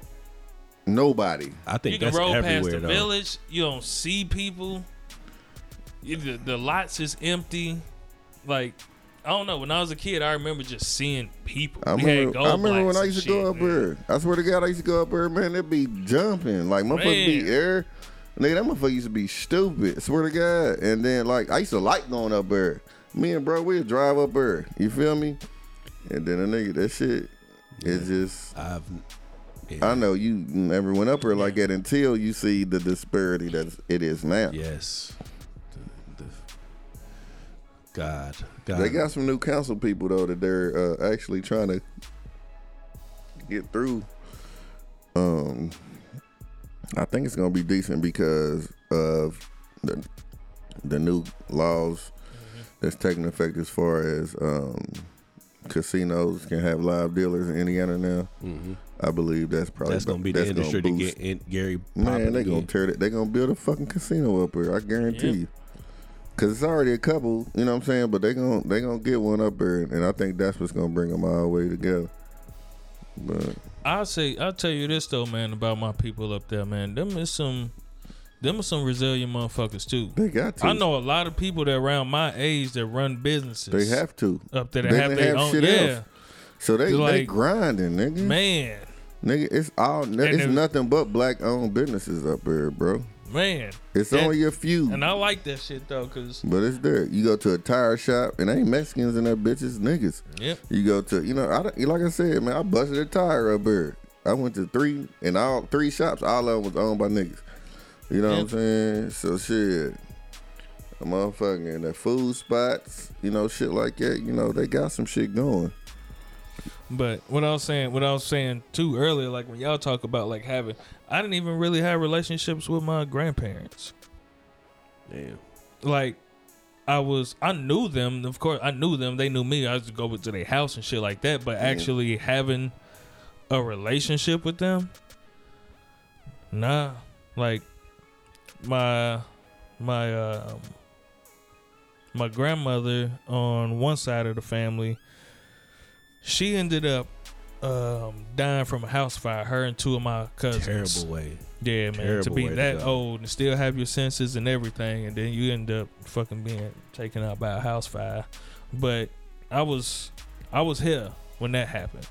Nobody. I think You can that's roll past the though. village, you don't see people. You, the, the lots is empty. Like I don't know. When I was a kid, I remember just seeing people. I We had remember, gold I remember when I used to go up man. there. I swear to God, I used to go up there, man. They'd be jumping. Like, motherfuckers be air. Nigga, that motherfucker used to be stupid. swear to God. And then, like, I used to like going up there. Me and bro, we'd drive up there. You feel me? And then a nigga, that shit is just. I've. I know you never went up there like that until you see the disparity that it is now. Yes. The, the, God. God. They got some new council people though that they're uh, actually trying to get through. Um, I think it's gonna be decent because of the the new laws that's taking effect as far as um, casinos can have live dealers in Indiana now. I believe that's probably that's gonna be the that's industry to boost- get in, Gary. Man, popping they gonna again. tear it. They gonna build a fucking casino up here. I guarantee Yeah. you. Cause it's already a couple, you know what I'm saying. But they gonna they gonna get one up there, and I think that's what's gonna bring them all the way together. But I'll say I'll tell you this though, man, about my people up there, man. Them is some them are some resilient motherfuckers too. they got to. I know a lot of people that around my age that run businesses. They have to. up there that They have their own. shit Yeah, else. So they they grinding, nigga. man, Nigga, it's all it's nothing but black owned businesses up here, bro. man. It's And- only a few. And I like that shit though, cause But it's there. You go to a tire shop and ain't Mexicans in there, bitches, niggas. yep, You go to, you know, I, like I said, man, I busted a tire up here. I went to three, and all three shops, all of them was owned by niggas. You know what I'm saying? So shit, a motherfucking the food spots, you know, shit like that. You know, they got some shit going. But what I was saying, what I was saying too earlier, like when y'all talk about like having, I didn't even really have relationships with my grandparents. Damn. Like, I was, I knew them. Of course, I knew them. They knew me. I used to go to their house and shit like that. But actually having a relationship with them, nah. Like my my um my grandmother on one side of the family, she ended up um, dying from a house fire. Her and two of my cousins. Terrible way. Yeah, man. to Terrible be way to that old and still have your senses and everything, and then you end up fucking being taken out by a house fire. But I was, I was here when that happened,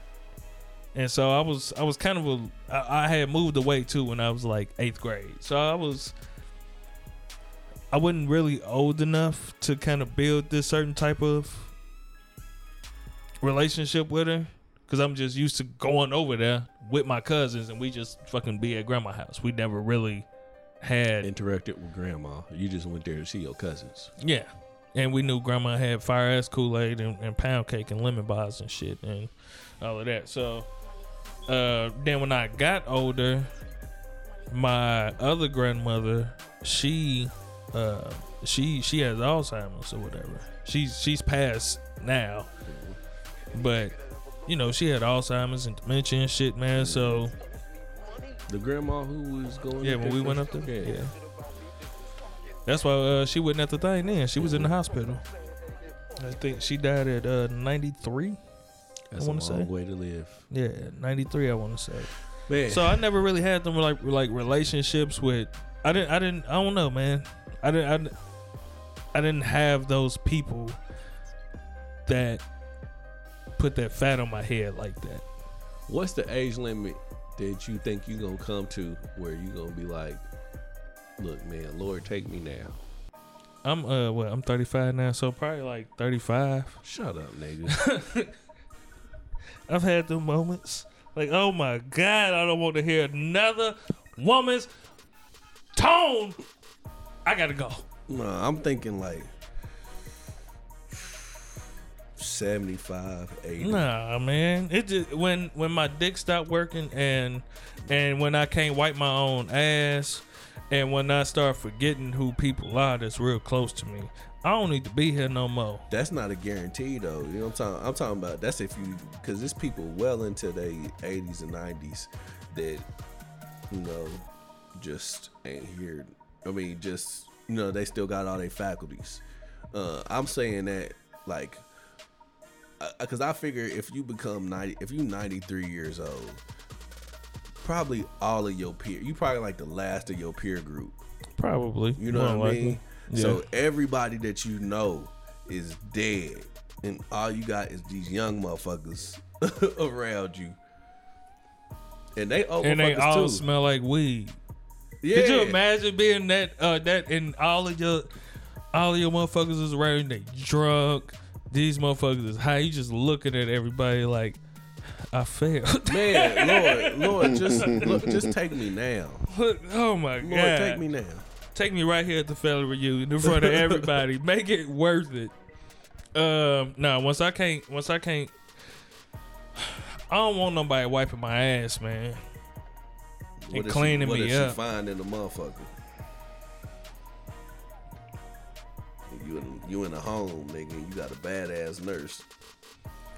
and so I was, I was kind of a, I, I had moved away too when I was like eighth grade. So I was, I wasn't really old enough to kind of build this certain type of relationship with her because I'm just used to going over there with my cousins and we just fucking be at grandma's house. We never really had Interacted with grandma. You just went there to see your cousins. yeah, and we knew grandma had fire ass Kool Aid and, and pound cake and lemon bars and shit and all of that. So uh, then when I got older, my other grandmother, she uh, she she has Alzheimer's or whatever. She's she's passed now, but you know she had Alzheimer's and dementia and shit, man. So The grandma who was going. yeah, when we went up there, yeah. That's why uh, she wasn't at the thing then. She was in the hospital. I think she died at uh, 93. That's I wanna long say. way to live. Yeah, 93. I want to say. Man. So I never really had them like like relationships with. I didn't. I didn't. I don't know, man. I didn't. I, I didn't have those people that put that fat on my head like that. What's the age limit that you think you gonna come to where you gonna be like, look, man, Lord, take me now. I'm uh what? I'm 35 now, so probably like 35. Shut up, nigga. I've had the moments like, oh my god, I don't want to hear another woman's tone. I gotta go. no, I'm thinking like 75, 80. Nah, man. It just when when my dick stopped working and and when I can't wipe my own ass and when I start forgetting who people are that's real close to me, I don't need to be here no more. That's not a guarantee though. You know what I'm talking? I'm talking about that's if you because there's people well into their 80s and 90s that you know just ain't here. I mean, just you know they still got all their faculties. Uh, I'm saying that like because I figure if you become 90, if you 93 years old, probably all of your peer, you probably like the last of your peer group. Probably. You know More what I mean? Yeah. So everybody that you know is dead, and all you got is these young motherfuckers around you, and they old and they all too. smell like weed. Yeah. Could you imagine being that uh that and all of your all of your motherfuckers is around they drunk. These motherfuckers is high. You just looking at everybody like I failed. Man, Lord, Lord, just look, just take me now. oh my god. Lord, take me now. Take me right here at the family reunion in front of everybody. Make it worth it. Um, no, once I can't, once I can't, I don't want nobody wiping my ass, man. What And cleaning she, what me she up. find in the motherfucker? You in, you in a home, nigga. You got a badass nurse.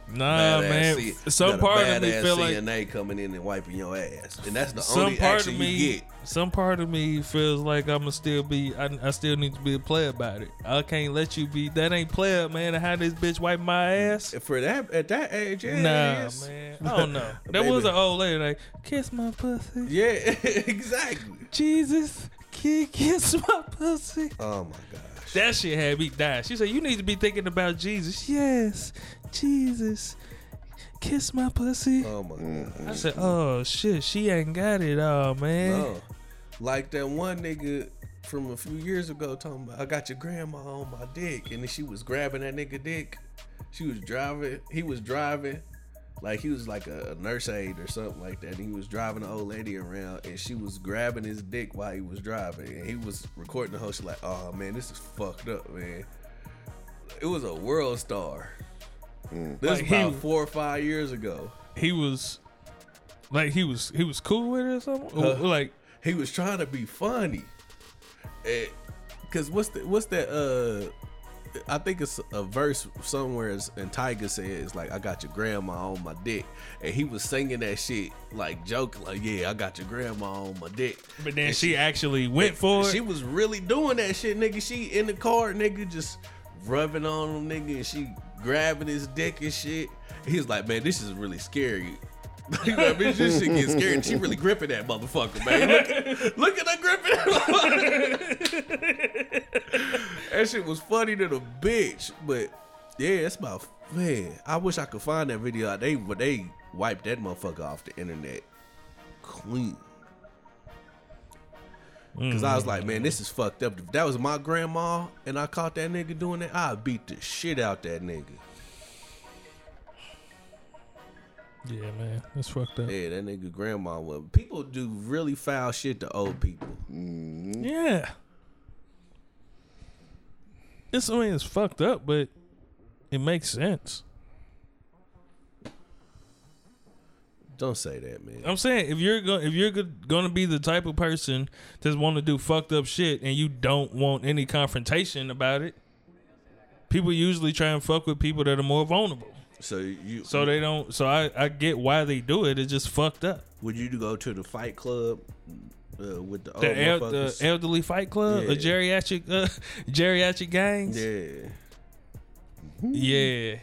Nah, man. C- some you got a part of me feel like CNA coming in and wiping your ass, and that's the some only part action of me, you get. some part of me feels like I'ma still be. I, I still need to be a player about it. I can't let you be. That ain't player, man. How this bitch wipe my ass? For that at that age, yeah, Nah, man. I don't know. There was an old lady like kiss my pussy. Yeah, exactly. Jesus, ki- kiss my pussy. Oh my gosh. That shit had me die. She said, "You need to be thinking about Jesus." Yes, Jesus, kiss my pussy. Oh my god. Mm-hmm. I said, "Oh shit, she ain't got it all, man." No. Like that one nigga from a few years ago talking about I got your grandma on my dick and then she was grabbing that nigga dick. She was driving he was driving like he was like a, a nurse aide or something like that. And he was driving the old lady around and she was grabbing his dick while he was driving. And he was recording the whole shit like, oh man, this is fucked up, man. It was a WorldStar. This Like, was he- four or five years ago. He was like he was he was cool with it or something. Or, like he was trying to be funny. Eh, Cause what's the what's that uh I think it's a verse somewhere is- and Tiger says like I got your grandma on my dick and he was singing that shit like joking like yeah I got your grandma on my dick But then And she actually went for it. she was really doing that shit nigga she in the car nigga just rubbing on him nigga and she grabbing his dick and shit he was like man this is really scary bitch, this shit get scary. She really gripping that motherfucker, man. Look, look at her gripping. that shit was funny to the bitch, but yeah, that's my man. I wish I could find that video. They they wiped that motherfucker off the internet clean. Cause I was mm. like, man, this is fucked up. If that was my grandma and I caught that nigga doing that, I'd beat the shit out that nigga. yeah, man, that's fucked up. Yeah, that nigga grandma was. People do really foul shit to old people. Mm-hmm. Yeah. It's I mean it's fucked up, but it makes sense. Don't say that, man. I'm saying if you're going if you're going to be the type of person that's want to do fucked up shit and you don't want any confrontation about it, people usually try and fuck with people that are more vulnerable. So you, So they don't. So I I get why they do it. It's just fucked up. would you go to the fight club uh, with the old The, el- the elderly fight club, Yeah. a geriatric uh, geriatric gangs. yeah, yeah.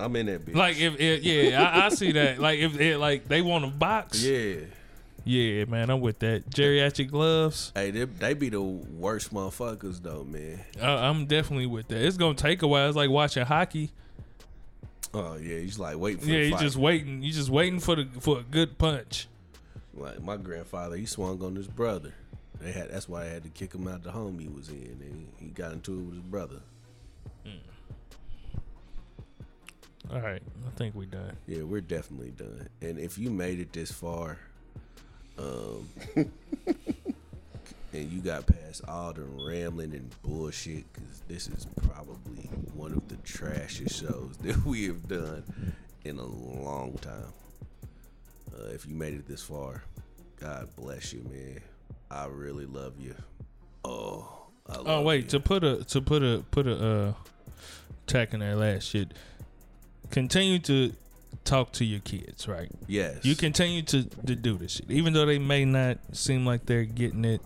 I'm in that bitch. Like if, if yeah, I, I see that. Like if it, like they want a box. yeah. Yeah, man, I'm with that. Geriatric gloves. Hey, they, they be the worst motherfuckers though, man. I, I'm definitely with that. It's gonna take a while. It's like watching hockey. Oh yeah, he's like waiting for Yeah, you just waiting. You just waiting for the for a good punch. Like my grandfather, he swung on his brother. They had that's why I had to kick him out the home he was in. And he got into it with his brother. All right, I think we done. Yeah, we're definitely done. And if you made it this far, um, and you got past all the rambling and bullshit, because this is probably one of the trashiest shows that we have done in a long time. Uh, if you made it this far, God bless you, man. I really love you. Oh, I love Oh wait, you. to put a to put a put a uh tack in that last shit. Continue to talk to your kids, right? yes, You continue to, to do this shit, even though they may not seem like they're getting it.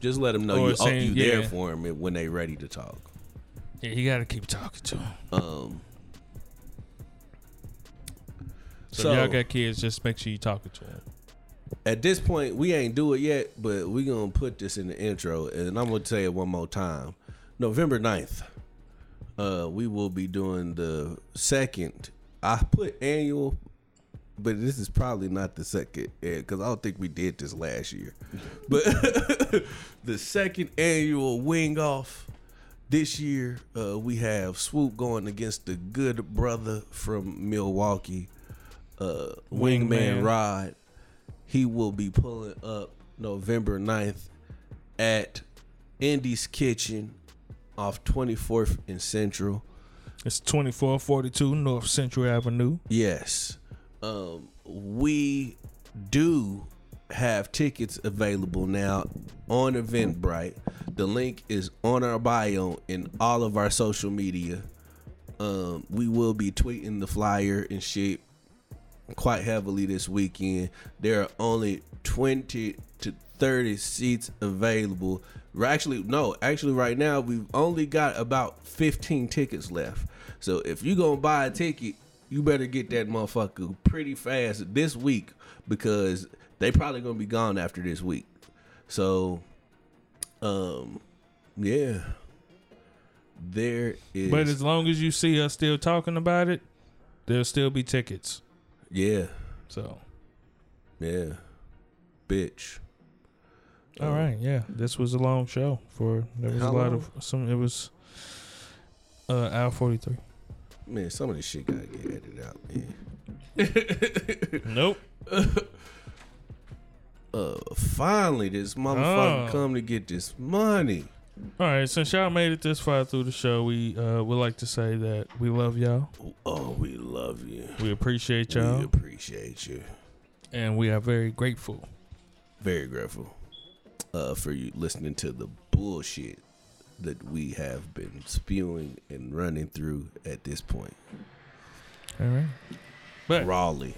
just let them know you, oh, saying- you there for them when they're ready to talk. Yeah, you got to keep talking to them. Um, So, So- y'all got kids, just make sure you talking to them. at this point, we ain't do it yet, but we gonna put this in the intro, and I'm gonna tell you one more time. November 9th, uh, we will be doing the second. I put annual, but this is probably not the second because I don't think we did this last year. But the second annual wing off this year, uh, we have Swoop going against the good brother from Milwaukee, uh, Wingman, Wingman. Rod. He will be pulling up November 9th at Indy's Kitchen off 24th and Central. It's twenty four forty two North Central Avenue. Yes. Um, we do have tickets available now on Eventbrite. The link is on our bio in all of our social media. Um, we will be tweeting the flyer and shit quite heavily this weekend. There are only 20 to 30 seats available. Actually, no, actually, right now we've only got about 15 tickets left. So if you gonna buy a ticket, you better get that motherfucker pretty fast this week because they probably gonna be gone after this week. So, um, yeah, there is. But as long as you see us still talking about it, there'll still be tickets. yeah, So, yeah, bitch. All right, yeah, this was a long show. For there was How a lot long? of some. It was uh, hour forty three. Man, some of this shit gotta get edited out, man. Nope. Uh, finally, this motherfucker Oh. come to get this money. All right, since y'all made it this far through the show, we uh, would like to say that we love y'all. Oh, we love you. We appreciate y'all, We appreciate you. and we are very grateful. Very grateful uh, for you listening to the bullshit that we have been spewing and running through at this point. All right, but Raleigh.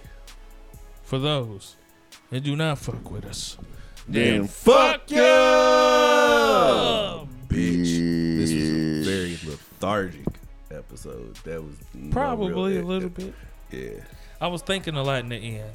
for those that do not fuck with us, Then fuck you, bitch. This was a very lethargic episode. That was no probably real- a little bit. Yeah. I was thinking a lot in the end.